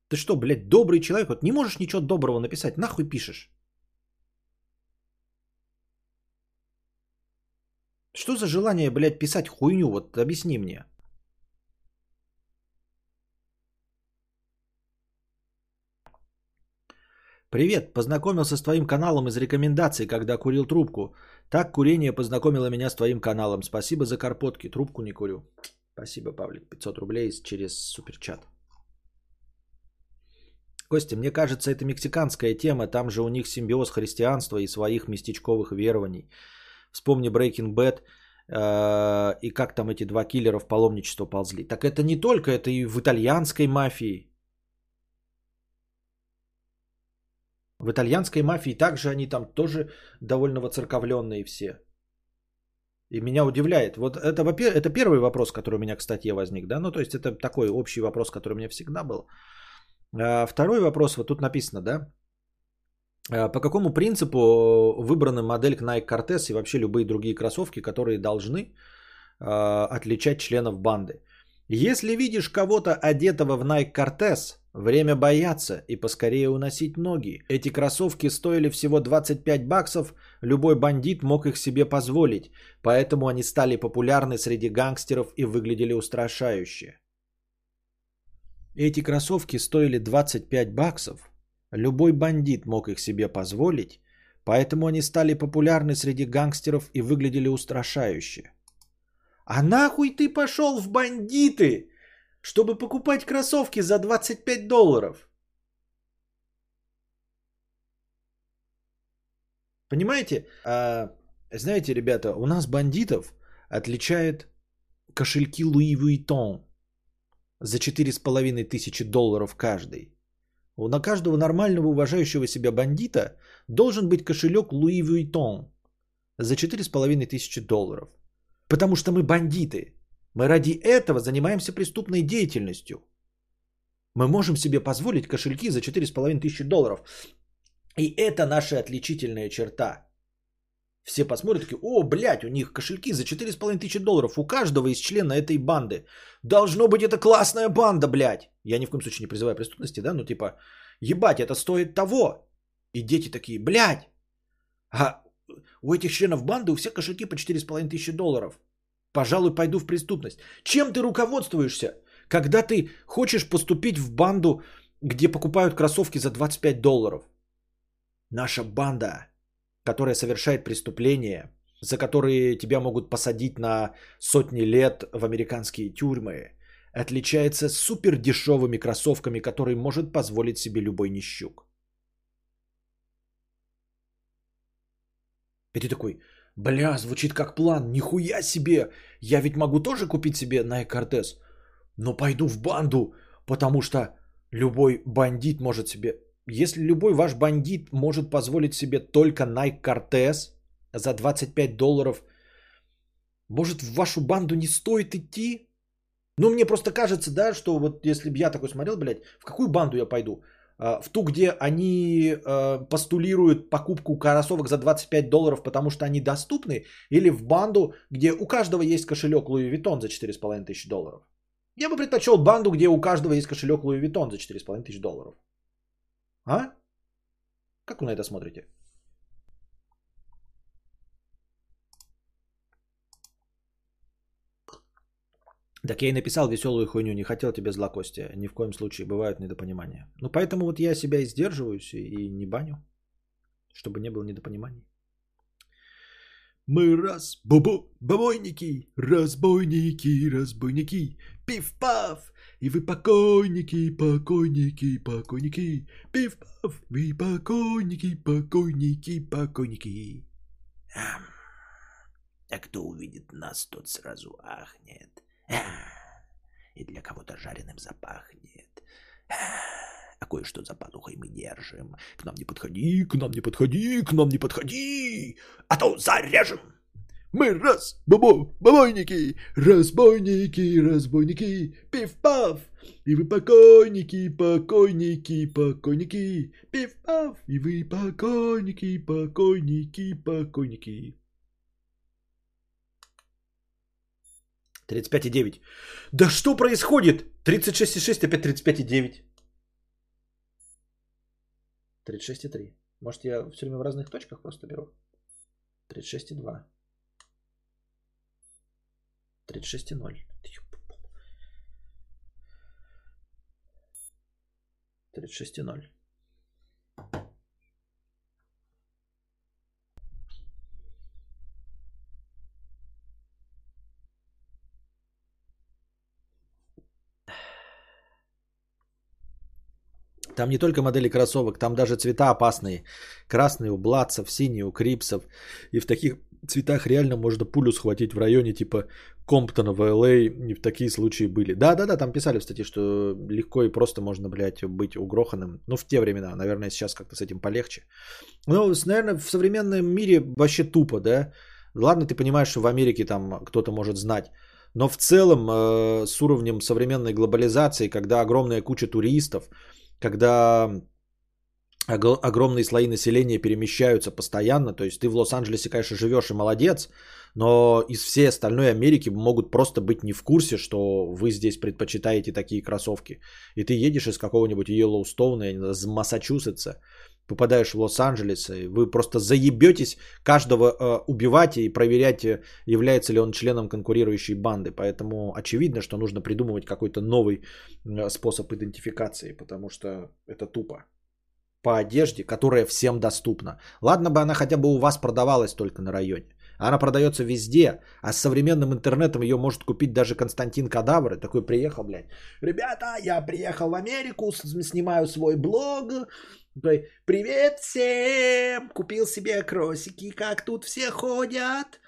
Ты что, блядь, добрый человек? Вот не можешь ничего доброго написать, нахуй пишешь? Что за желание, блядь, писать хуйню? Вот объясни мне. Привет, познакомился с твоим каналом из рекомендаций, когда курил трубку. Так курение познакомило меня с твоим каналом. Спасибо за карпотки, трубку не курю. Спасибо, Павлик. 500 рублей через суперчат. Костя, мне кажется, это мексиканская тема. Там же у них симбиоз христианства и своих местечковых верований. Вспомни Breaking Bad э, и как там эти два киллера в паломничество ползли. Так это не только, это и в итальянской мафии. В итальянской мафии также они там тоже довольно воцерковленные все. И меня удивляет. Вот это, это первый вопрос, который у меня к статье возник. Да? Ну, то есть это такой общий вопрос, который у меня всегда был. А второй вопрос, вот тут написано, да? А по какому принципу выбрана модель Nike Cortez и вообще любые другие кроссовки, которые должны э, отличать членов банды? Если видишь кого-то одетого в Nike Cortez, время бояться и поскорее уносить ноги. Эти кроссовки стоили всего 25 баксов, любой бандит мог их себе позволить, поэтому они стали популярны среди гангстеров и выглядели устрашающе. Эти кроссовки стоили 25 баксов, любой бандит мог их себе позволить, поэтому они стали популярны среди гангстеров и выглядели устрашающе. А нахуй ты пошел в бандиты, чтобы покупать кроссовки за 25 долларов? Понимаете? А, знаете, ребята, у нас бандитов отличает кошельки Louis Vuitton за 4,5 тысячи долларов каждый. На каждого нормального уважающего себя бандита должен быть кошелек Louis Vuitton за 4,5 тысячи долларов. Потому что мы бандиты. Мы ради этого занимаемся преступной деятельностью. Мы можем себе позволить кошельки за 4,5 тысячи долларов. И это наша отличительная черта. Все посмотрят, такие, о, блядь, у них кошельки за 4,5 тысячи долларов. У каждого из члена этой банды. Должно быть, это классная банда, блядь. Я ни в коем случае не призываю преступности, да, ну типа, ебать, это стоит того. И дети такие, блядь, а у этих членов банды у всех кошельки по 4,5 тысячи долларов. Пожалуй, пойду в преступность. Чем ты руководствуешься, когда ты хочешь поступить в банду, где покупают кроссовки за 25 долларов? Наша банда, которая совершает преступления, за которые тебя могут посадить на сотни лет в американские тюрьмы, отличается супер дешевыми кроссовками, которые может позволить себе любой нищук. И ты такой, бля, звучит как план, нихуя себе, я ведь могу тоже купить себе Nike Cortez, но пойду в банду, потому что любой бандит может себе, если любой ваш бандит может позволить себе только Nike Cortez за 25 долларов, может в вашу банду не стоит идти? Ну, мне просто кажется, да, что вот если бы я такой смотрел, блядь, в какую банду я пойду? А, в ту, где они а, постулируют покупку кроссовок за 25 долларов, потому что они доступны, или в банду, где у каждого есть кошелек Louis Vuitton за 4,5 тысячи долларов. Я бы предпочел банду, где у каждого есть кошелек Louis Vuitton за 4,5 тысячи долларов. А? Как вы на это смотрите? Так я и написал веселую хуйню, не хотел тебе злокостия. Ни в коем случае бывают недопонимания. Ну поэтому вот я себя и сдерживаюсь и не баню, чтобы не было недопониманий. Мы раз, бобо, бобойники, разбойники, разбойники, пиф-паф, и вы покойники, покойники, покойники, пиф-паф, вы покойники, покойники, покойники. Ам. А кто увидит нас, тот сразу ахнет. И для кого-то жареным запахнет. А. А кое-что за пазухой мы держим. К нам не подходи, к нам не подходи, к нам не подходи, а то зарежем. Мы раз, бобо, бобойники, разбойники, разбойники, пиф-паф, и вы покойники, покойники, покойники, пиф-паф, и вы покойники, покойники, покойники. 35,9. Да что происходит? 36,6, опять 35,9. 36,3. Может, я все время в разных точках просто беру? 36,2. 36,0. 36,0. Там не только модели кроссовок, там даже цвета опасные. Красный у Бладцев, синий у Крипсов. И в таких цветах реально можно пулю схватить в районе типа Комптона в ЛА. И в такие случаи были. Да-да-да, там писали в статье, что легко и просто можно, блядь, быть угроханным. Ну, в те времена. Наверное, сейчас как-то с этим полегче. Ну, наверное, в современном мире вообще тупо, да? Ладно, ты понимаешь, что в Америке там кто-то может знать. Но в целом э, с уровнем современной глобализации, когда огромная куча туристов, когда огромные слои населения перемещаются постоянно, то есть ты в Лос-Анджелесе, конечно, живешь и молодец, но из всей остальной Америки могут просто быть не в курсе, что вы здесь предпочитаете такие кроссовки. И ты едешь из какого-нибудь Йеллоустоуна, из Массачусетса, попадаешь в Лос-Анджелес, и вы просто заебетесь каждого э, убивать и проверять, э, является ли он членом конкурирующей банды. Поэтому очевидно, что нужно придумывать какой-то новый э, способ идентификации, потому что это тупо. По одежде, которая всем доступна. Ладно бы она хотя бы у вас продавалась только на районе. Она продается везде, а с современным интернетом ее может купить даже Константин Кадавр. И такой приехал, блядь. Ребята, я приехал в Америку, снимаю свой блог, привет всем! Купил себе кросики, как тут все ходят.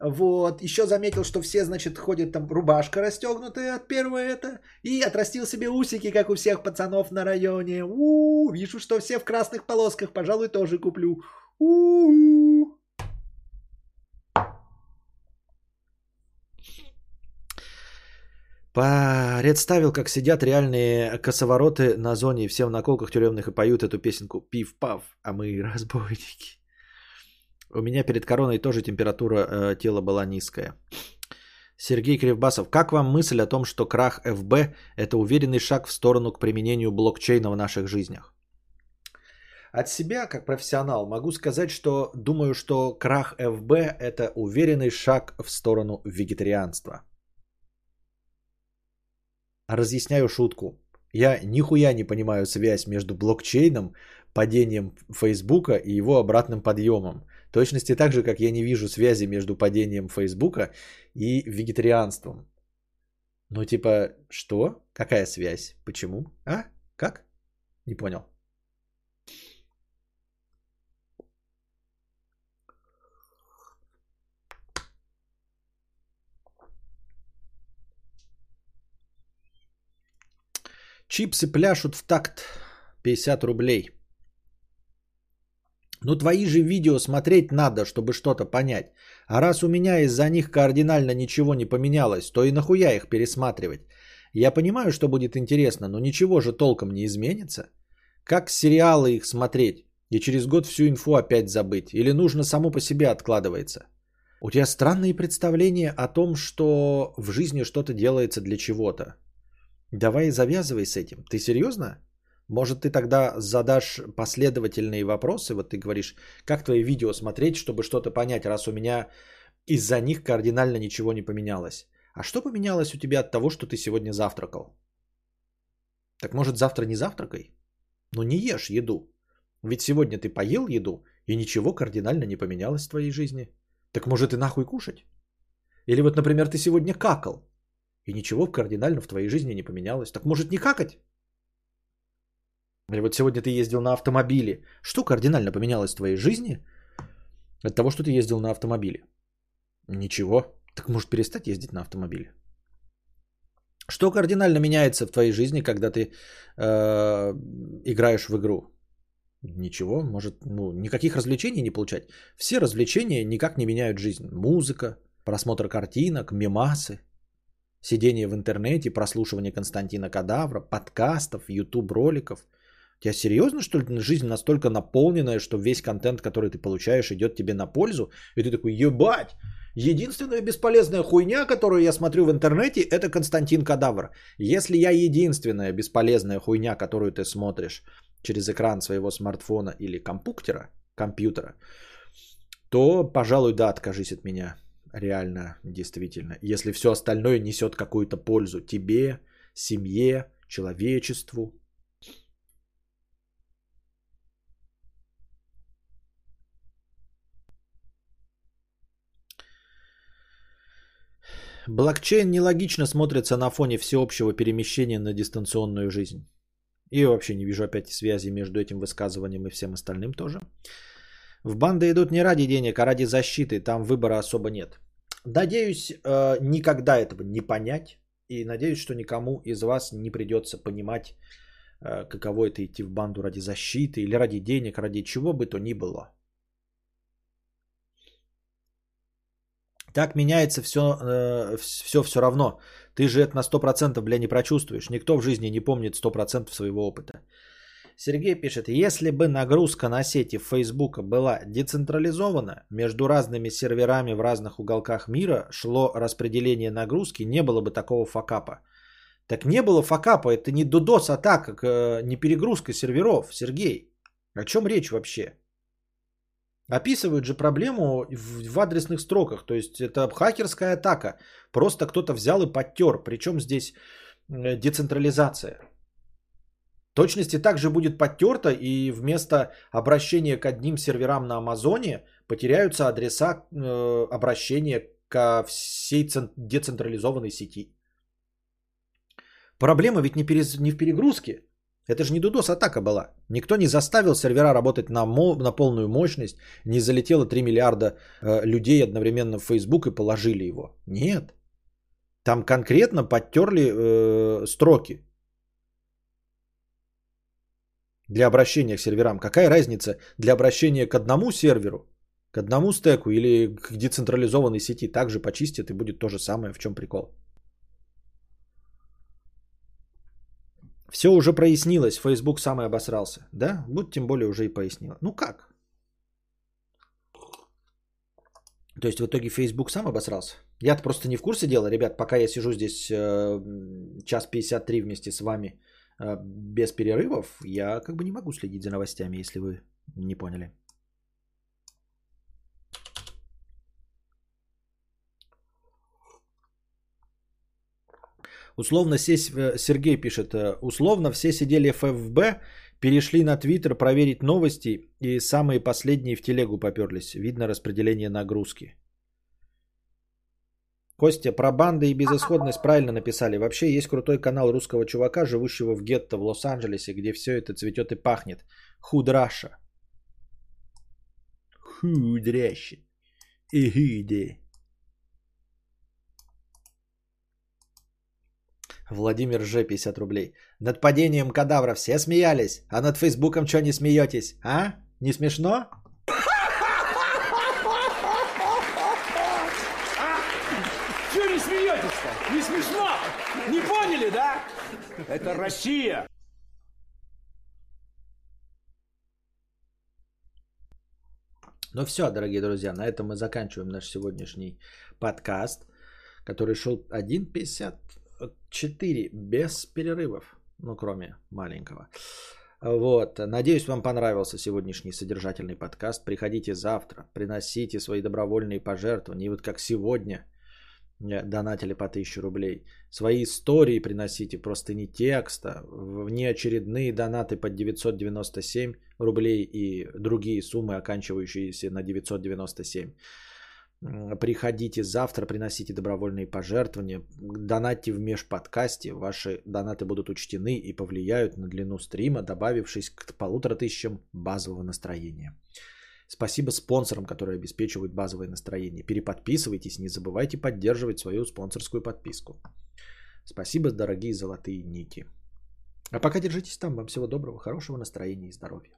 Вот, еще заметил, что все, значит, ходят там рубашка расстегнутая от первого это. И отрастил себе усики, как у всех пацанов на районе. У, -у вижу, что все в красных полосках, пожалуй, тоже куплю. У-у-у. Представил, как сидят реальные косовороты на зоне, все в наколках тюремных и поют эту песенку «Пив-пав, а мы разбойники». У меня перед короной тоже температура э, тела была низкая. Сергей Кривбасов, как вам мысль о том, что крах ФБ – это уверенный шаг в сторону к применению блокчейна в наших жизнях? От себя, как профессионал, могу сказать, что думаю, что крах ФБ – это уверенный шаг в сторону вегетарианства – разъясняю шутку. Я нихуя не понимаю связь между блокчейном, падением Фейсбука и его обратным подъемом. Точности так же, как я не вижу связи между падением Фейсбука и вегетарианством. Ну типа, что? Какая связь? Почему? А? Как? Не понял. Чипсы пляшут в такт 50 рублей. Ну твои же видео смотреть надо, чтобы что-то понять. А раз у меня из-за них кардинально ничего не поменялось, то и нахуя их пересматривать? Я понимаю, что будет интересно, но ничего же толком не изменится. Как сериалы их смотреть? И через год всю инфу опять забыть? Или нужно само по себе откладывается? У тебя странные представления о том, что в жизни что-то делается для чего-то. Давай завязывай с этим. Ты серьезно? Может, ты тогда задашь последовательные вопросы? Вот ты говоришь, как твои видео смотреть, чтобы что-то понять, раз у меня из-за них кардинально ничего не поменялось. А что поменялось у тебя от того, что ты сегодня завтракал? Так может завтра не завтракай? Ну не ешь еду. Ведь сегодня ты поел еду, и ничего кардинально не поменялось в твоей жизни. Так может и нахуй кушать? Или вот, например, ты сегодня какал, и ничего кардинально в твоей жизни не поменялось. Так может не какать? Или вот сегодня ты ездил на автомобиле. Что кардинально поменялось в твоей жизни от того, что ты ездил на автомобиле? Ничего. Так может перестать ездить на автомобиле? Что кардинально меняется в твоей жизни, когда ты э, играешь в игру? Ничего, может, ну, никаких развлечений не получать. Все развлечения никак не меняют жизнь. Музыка, просмотр картинок, мемасы, сидение в интернете, прослушивание Константина Кадавра, подкастов, YouTube роликов. Тебя серьезно, что ли, жизнь настолько наполненная, что весь контент, который ты получаешь, идет тебе на пользу? И ты такой, ебать, Единственная бесполезная хуйня, которую я смотрю в интернете, это Константин Кадавр. Если я единственная бесполезная хуйня, которую ты смотришь через экран своего смартфона или компьютера, компьютера, то, пожалуй, да, откажись от меня. Реально, действительно. Если все остальное несет какую-то пользу тебе, семье, человечеству, Блокчейн нелогично смотрится на фоне всеобщего перемещения на дистанционную жизнь. И вообще не вижу опять связи между этим высказыванием и всем остальным тоже. В банды идут не ради денег, а ради защиты. Там выбора особо нет. Надеюсь, э, никогда этого не понять. И надеюсь, что никому из вас не придется понимать, э, каково это идти в банду ради защиты или ради денег, ради чего бы то ни было. Так меняется все, э, все все равно. Ты же это на 100% бля не прочувствуешь. Никто в жизни не помнит 100% своего опыта. Сергей пишет, если бы нагрузка на сети Facebook была децентрализована, между разными серверами в разных уголках мира шло распределение нагрузки, не было бы такого факапа. Так не было факапа, это не DDoS атака, э, не перегрузка серверов, Сергей. О чем речь вообще? Описывают же проблему в, в адресных строках. То есть это хакерская атака. Просто кто-то взял и подтер. Причем здесь э, децентрализация. Точности также будет подтерто и вместо обращения к одним серверам на Амазоне потеряются адреса э, обращения ко всей децентрализованной сети. Проблема ведь не, перез... не в перегрузке. Это же не DDoS атака была. Никто не заставил сервера работать на, мо- на полную мощность, не залетело 3 миллиарда э, людей одновременно в Facebook и положили его. Нет. Там конкретно подтерли э, строки для обращения к серверам. Какая разница для обращения к одному серверу, к одному стеку или к децентрализованной сети? Также почистят и будет то же самое. В чем прикол? Все уже прояснилось, Facebook сам и обосрался. Да? Вот тем более уже и пояснило. Ну как? То есть в итоге Facebook сам обосрался? Я-то просто не в курсе дела, ребят, пока я сижу здесь э, час 53 вместе с вами э, без перерывов, я как бы не могу следить за новостями, если вы не поняли. Условно все, э, Сергей пишет, э, условно все сидели в ФБ, перешли на Твиттер проверить новости и самые последние в телегу поперлись. Видно распределение нагрузки. Костя, про банды и безысходность правильно написали. Вообще есть крутой канал русского чувака, живущего в гетто в Лос-Анджелесе, где все это цветет и пахнет. Худраша. Худряще. Игиде. Владимир Ж. 50 рублей. Над падением кадавра все смеялись, а над Фейсбуком что не смеетесь, а? Не смешно? Чего не смеетесь-то? Не смешно? Не поняли, да? Это Россия. Ну все, дорогие друзья, на этом мы заканчиваем наш сегодняшний подкаст, который шел 1.50 4 без перерывов, ну кроме маленького. Вот. Надеюсь, вам понравился сегодняшний содержательный подкаст. Приходите завтра, приносите свои добровольные пожертвования. И вот как сегодня мне донатили по 1000 рублей. Свои истории приносите, просто не текста, внеочередные донаты под 997 рублей и другие суммы, оканчивающиеся на 997. Приходите завтра, приносите добровольные пожертвования, донатьте в межподкасте, ваши донаты будут учтены и повлияют на длину стрима, добавившись к полутора тысячам базового настроения. Спасибо спонсорам, которые обеспечивают базовое настроение. Переподписывайтесь, не забывайте поддерживать свою спонсорскую подписку. Спасибо, дорогие золотые ники. А пока держитесь там. Вам всего доброго, хорошего настроения и здоровья.